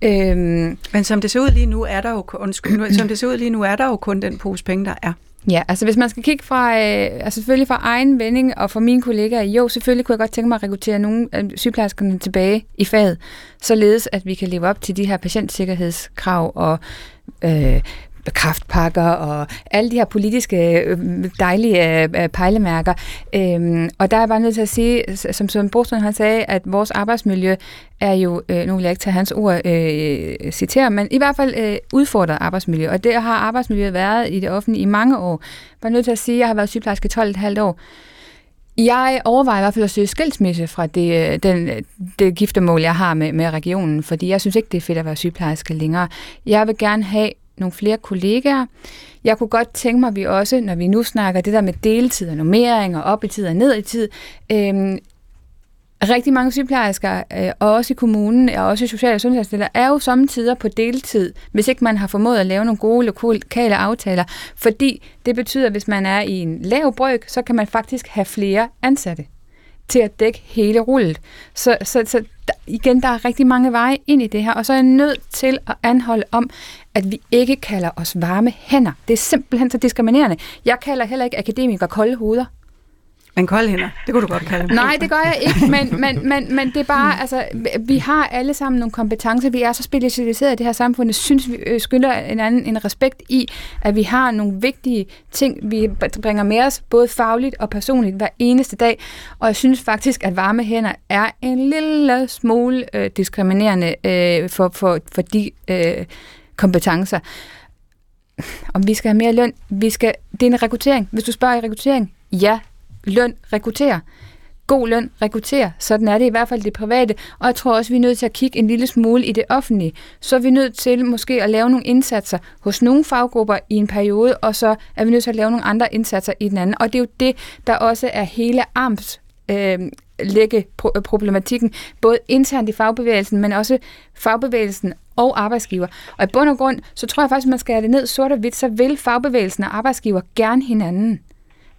Øhm, Men som det ser ud lige nu, er der jo, undskyld, som det ser ud lige nu, er der jo kun den pose penge, der er. Ja, altså hvis man skal kigge fra, øh, altså selvfølgelig fra egen vending og fra mine kollegaer, jo, selvfølgelig kunne jeg godt tænke mig at rekruttere nogle af sygeplejerskerne tilbage i faget, således at vi kan leve op til de her patientsikkerhedskrav og øh, kraftpakker og alle de her politiske øh, dejlige øh, øh, pejlemærker. Øhm, og der er jeg bare nødt til at sige, som Søren Brostrøm han sagde, at vores arbejdsmiljø er jo, øh, nu vil jeg ikke tage hans ord øh, citere, men i hvert fald øh, udfordret arbejdsmiljø. Og det har arbejdsmiljøet været i det offentlige i mange år. Jeg nødt til at sige, at jeg har været sygeplejerske i 12,5 år. Jeg overvejer i hvert fald at søge skilsmisse fra det, den, det giftermål, jeg har med, med regionen, fordi jeg synes ikke, det er fedt at være sygeplejerske længere. Jeg vil gerne have nogle flere kollegaer. Jeg kunne godt tænke mig, at vi også, når vi nu snakker det der med deltid og normering og op i tid og ned i tid, øhm, rigtig mange sygeplejersker, øh, og også i kommunen, og også i og sundhedsstiller, er jo samtidig på deltid, hvis ikke man har formået at lave nogle gode lokale aftaler. Fordi det betyder, at hvis man er i en lav brøk, så kan man faktisk have flere ansatte til at dække hele rullet. Så, så, så der, igen, der er rigtig mange veje ind i det her, og så er jeg nødt til at anholde om, at vi ikke kalder os varme hænder. Det er simpelthen så diskriminerende. Jeg kalder heller ikke akademikere kolde hoveder. Men kolde hænder, det kunne du godt kalde dem. Nej, det gør jeg ikke, men, men, men, men det er bare, altså, vi har alle sammen nogle kompetencer. Vi er så specialiserede i det her samfund. Jeg synes, vi øh, skylder en anden en respekt i, at vi har nogle vigtige ting, vi bringer med os, både fagligt og personligt, hver eneste dag. Og jeg synes faktisk, at varme hænder er en lille smule øh, diskriminerende øh, for, for, for de øh, kompetencer. Om vi skal have mere løn, vi skal, det er en rekruttering. Hvis du spørger i rekruttering, ja, løn rekrutterer. God løn rekrutterer. Sådan er det i hvert fald det private. Og jeg tror også, vi er nødt til at kigge en lille smule i det offentlige. Så er vi nødt til måske at lave nogle indsatser hos nogle faggrupper i en periode, og så er vi nødt til at lave nogle andre indsatser i den anden. Og det er jo det, der også er hele arms øh, lægge øh, problematikken, både internt i fagbevægelsen, men også fagbevægelsen og arbejdsgiver. Og i bund og grund, så tror jeg faktisk, at man skal have det ned sort og hvidt, så vil fagbevægelsen og arbejdsgiver gerne hinanden.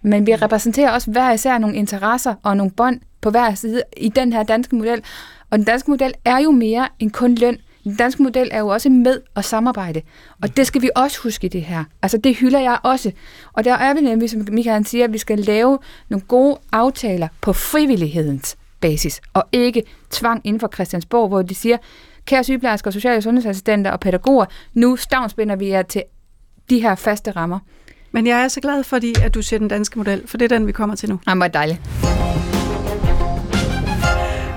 Men vi repræsenterer også hver især nogle interesser og nogle bånd på hver side i den her danske model. Og den danske model er jo mere end kun løn. Den danske model er jo også med at samarbejde. Og det skal vi også huske i det her. Altså det hylder jeg også. Og der er vi nemlig, som Michael siger, at vi skal lave nogle gode aftaler på frivillighedens basis, og ikke tvang inden for Christiansborg, hvor de siger, kære sygeplejersker, sociale sundhedsassistenter og pædagoger, nu stavnsbinder vi jer til de her faste rammer. Men jeg er så glad fordi, at du ser den danske model, for det er den, vi kommer til nu. Jamen, hvor dejligt.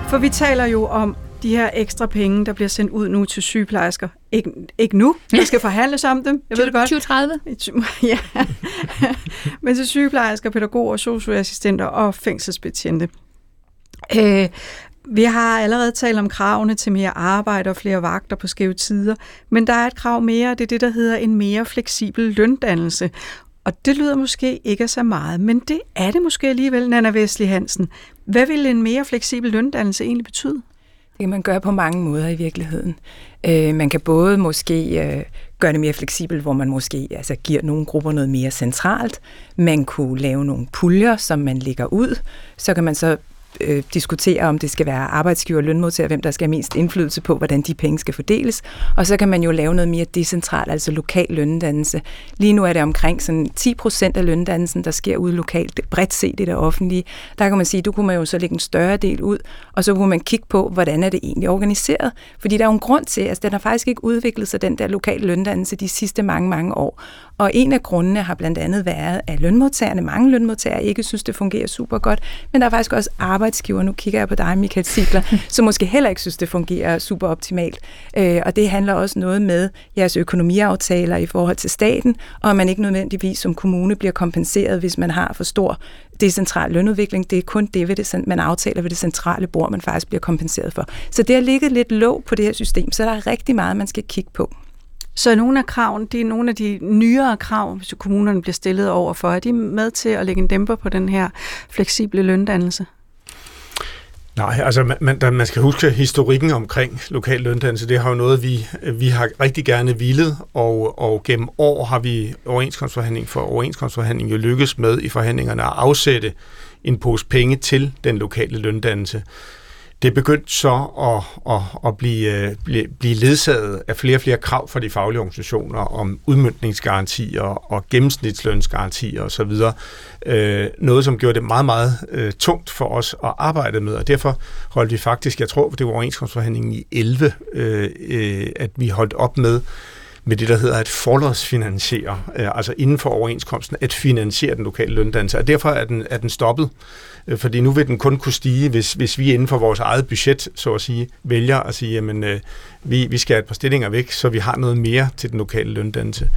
For vi taler jo om de her ekstra penge, der bliver sendt ud nu til sygeplejersker. Ikke, ikke nu, der skal [LAUGHS] forhandles om dem, jeg ved det godt. 2030? [LAUGHS] Ja, men til sygeplejersker, pædagoger, socioassistenter og fængselsbetjente. Øh, vi har allerede talt om kravene til mere arbejde og flere vagter på skæve tider, men der er et krav mere, det er det, der hedder en mere fleksibel løndannelse. Og det lyder måske ikke så meget, men det er det måske alligevel, Nana Vesli Hansen. Hvad vil en mere fleksibel løndannelse egentlig betyde? Det kan man gøre på mange måder i virkeligheden. Øh, man kan både måske øh, gøre det mere fleksibelt, hvor man måske altså, giver nogle grupper noget mere centralt. Man kunne lave nogle puljer, som man lægger ud. Så kan man så øh, diskutere, om det skal være arbejdsgiver og lønmodtager, hvem der skal have mest indflydelse på, hvordan de penge skal fordeles. Og så kan man jo lave noget mere decentralt, altså lokal løndannelse. Lige nu er det omkring sådan 10 procent af løndannelsen, der sker ude lokalt, bredt set i det offentlige. Der kan man sige, du kunne man jo så lægge en større del ud, og så kunne man kigge på, hvordan er det egentlig organiseret. Fordi der er jo en grund til, at altså, den har faktisk ikke udviklet sig, den der lokale løndannelse, de sidste mange, mange år. Og en af grundene har blandt andet været, at lønmodtagerne, mange lønmodtagere ikke synes, det fungerer super godt, men der er faktisk også arbejdsgiver, nu kigger jeg på dig, Michael Sigler, [LAUGHS] som måske heller ikke synes, det fungerer super optimalt. Øh, og det handler også noget med jeres økonomiaftaler i forhold til staten, og at man ikke nødvendigvis som kommune bliver kompenseret, hvis man har for stor decentral lønudvikling. Det er kun det, ved det, man aftaler ved det centrale bord, man faktisk bliver kompenseret for. Så det har ligget lidt låg på det her system, så der er rigtig meget, man skal kigge på. Så nogle af kravene, det er nogle af de nyere krav, hvis kommunerne bliver stillet over for. Er de med til at lægge en dæmper på den her fleksible løndannelse? Nej, altså man, man, man skal huske historikken omkring lokal løndannelse. Det har jo noget, vi, vi har rigtig gerne villet, og, og gennem år har vi overenskomstforhandling for overenskomstforhandling jo lykkes med i forhandlingerne at afsætte en pose penge til den lokale løndannelse det begyndte så at, at, at blive, øh, blive, blive ledsaget af flere og flere krav fra de faglige organisationer om udmyndningsgarantier og gennemsnitslønsgarantier osv. Øh, noget, som gjorde det meget, meget øh, tungt for os at arbejde med, og derfor holdt vi faktisk, jeg tror, det var overenskomstforhandlingen i 11, øh, øh, at vi holdt op med med det, der hedder at forlodsfinansiere, øh, altså inden for overenskomsten, at finansiere den lokale løndannelse. Og derfor er den, er den stoppet, øh, fordi nu vil den kun kunne stige, hvis, hvis vi inden for vores eget budget, så at sige, vælger at sige, jamen øh, vi, vi skal have et par stillinger væk, så vi har noget mere til den lokale løndannelse.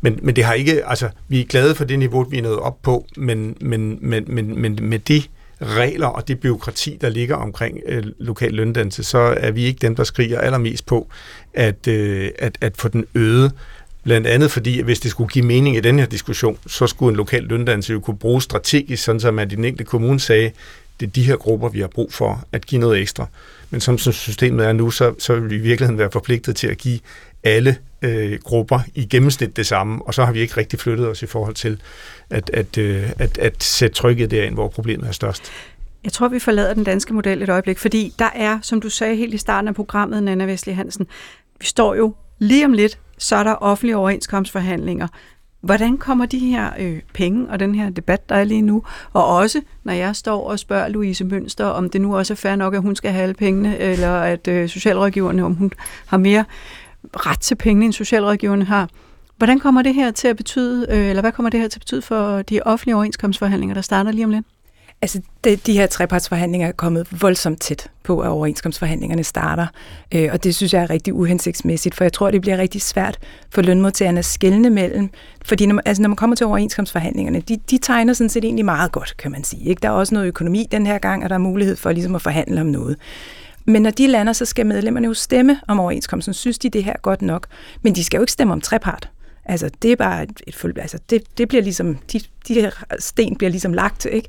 Men, men det har ikke, altså vi er glade for det niveau, vi er nået op på, men, men, men, men, men med det regler og det byråkrati, der ligger omkring øh, lokal løndannelse, så er vi ikke dem, der skriger allermest på at, øh, at, at få den øget. Blandt andet fordi, at hvis det skulle give mening i den her diskussion, så skulle en lokal løndannelse jo kunne bruges strategisk, sådan som at den enkelte kommune sagde, det er de her grupper, vi har brug for at give noget ekstra. Men som, som systemet er nu, så, så vil vi i virkeligheden være forpligtet til at give alle øh, grupper i gennemsnit det samme, og så har vi ikke rigtig flyttet os i forhold til at, at, øh, at, at sætte trykket derind, hvor problemet er størst. Jeg tror, vi forlader den danske model et øjeblik, fordi der er, som du sagde helt i starten af programmet, Nana Vestli Hansen, vi står jo lige om lidt, så er der offentlige overenskomstforhandlinger. Hvordan kommer de her øh, penge og den her debat, der er lige nu, og også når jeg står og spørger Louise Mønster, om det nu også er fair nok, at hun skal have alle pengene, eller at øh, socialrådgiverne, om hun har mere ret til pengene, end socialrådgiverne har. Hvordan kommer det her til at betyde, øh, eller hvad kommer det her til at betyde for de offentlige overenskomstforhandlinger, der starter lige om lidt? Altså, de, de her trepartsforhandlinger er kommet voldsomt tæt på, at overenskomstforhandlingerne starter, øh, og det synes jeg er rigtig uhensigtsmæssigt, for jeg tror, det bliver rigtig svært for lønmodtagerne at skelne mellem, fordi når, altså, når man kommer til overenskomstforhandlingerne, de, de tegner sådan set egentlig meget godt, kan man sige. Ikke? Der er også noget økonomi den her gang, og der er mulighed for ligesom at forhandle om noget. Men når de lander, så skal medlemmerne jo stemme om overenskomsten. Synes de det her godt nok? Men de skal jo ikke stemme om trepart. Altså, det er bare et, et altså, det, det bliver ligesom, de, de her sten bliver ligesom lagt, ikke?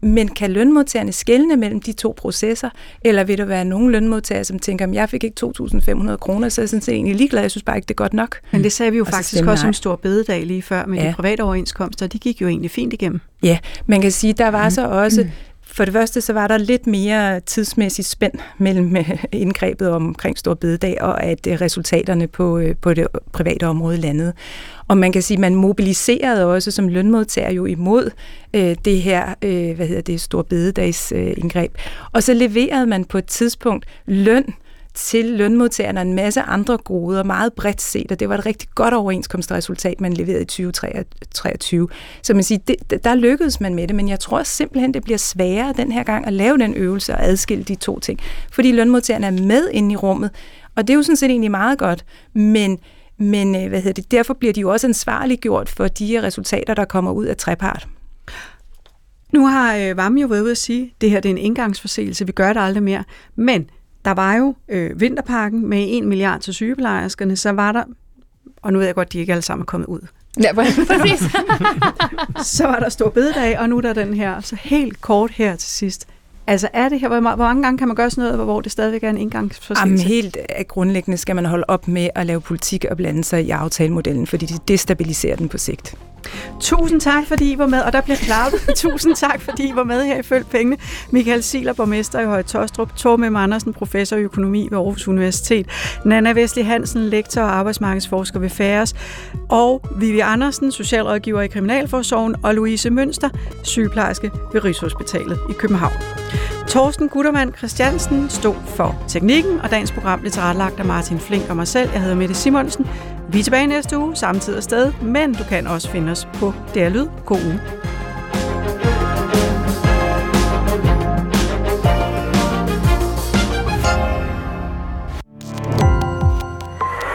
Men kan lønmodtagerne skelne mellem de to processer, eller vil der være nogle lønmodtagere, som tænker, at jeg fik ikke 2.500 kroner, så er jeg sådan set egentlig ligeglad, jeg synes bare ikke, det er godt nok. Men det sagde vi jo og faktisk også om stor bededag lige før med ja. de private overenskomster, de gik jo egentlig fint igennem. Ja, man kan sige, der var mm. så også for det første så var der lidt mere tidsmæssigt spænd mellem [LAUGHS] øh, indgrebet omkring Stor Bededag og at øh, resultaterne på, øh, på det private område landede. Og man kan sige, at man mobiliserede også som lønmodtager jo imod øh, det her, øh, hvad hedder det, Stor Bededags øh, indgreb. Og så leverede man på et tidspunkt løn, øh, til lønmodtagerne en masse andre goder, meget bredt set, og det var et rigtig godt overenskomstresultat, man leverede i 2023. Så man siger, det, der lykkedes man med det, men jeg tror simpelthen, det bliver sværere den her gang at lave den øvelse og adskille de to ting, fordi lønmodtagerne er med inde i rummet, og det er jo sådan set egentlig meget godt, men men øh, hvad hedder det, derfor bliver de jo også ansvarliggjort for de resultater, der kommer ud af trepart. Nu har øh, Vam jo været ude at sige, at det her det er en indgangsforseelse, vi gør det aldrig mere. Men der var jo øh, vinterpakken med 1 milliard til sygeplejerskerne, så var der, og nu ved jeg godt, de ikke alle sammen er kommet ud. Ja, [LAUGHS] præcis. så var der stor bededag, og nu er der den her. Så helt kort her til sidst. Altså er det her, hvor, hvor mange gange kan man gøre sådan noget, hvor det stadigvæk er en indgangsforskelse? Jamen helt grundlæggende skal man holde op med at lave politik og blande sig i aftalemodellen, fordi det destabiliserer den på sigt. Tusind tak, fordi I var med, og der bliver klappet. [LAUGHS] Tusind tak, fordi I var med her i Følg Pengene. Michael Siler, borgmester i Høje Tostrup, Tormem Andersen, professor i økonomi ved Aarhus Universitet, Nana Vestli Hansen, lektor og arbejdsmarkedsforsker ved Færes, og Vivi Andersen, socialrådgiver i Kriminalforsorgen, og Louise Mønster, sygeplejerske ved Rigshospitalet i København. Torsten Guttermann Christiansen stod for teknikken, og dagens program blev tilrettelagt af Martin Flink og mig selv. Jeg hedder Mette Simonsen. Vi er tilbage næste uge, samtidig og sted, men du kan også finde os på DR Lyd. God uge.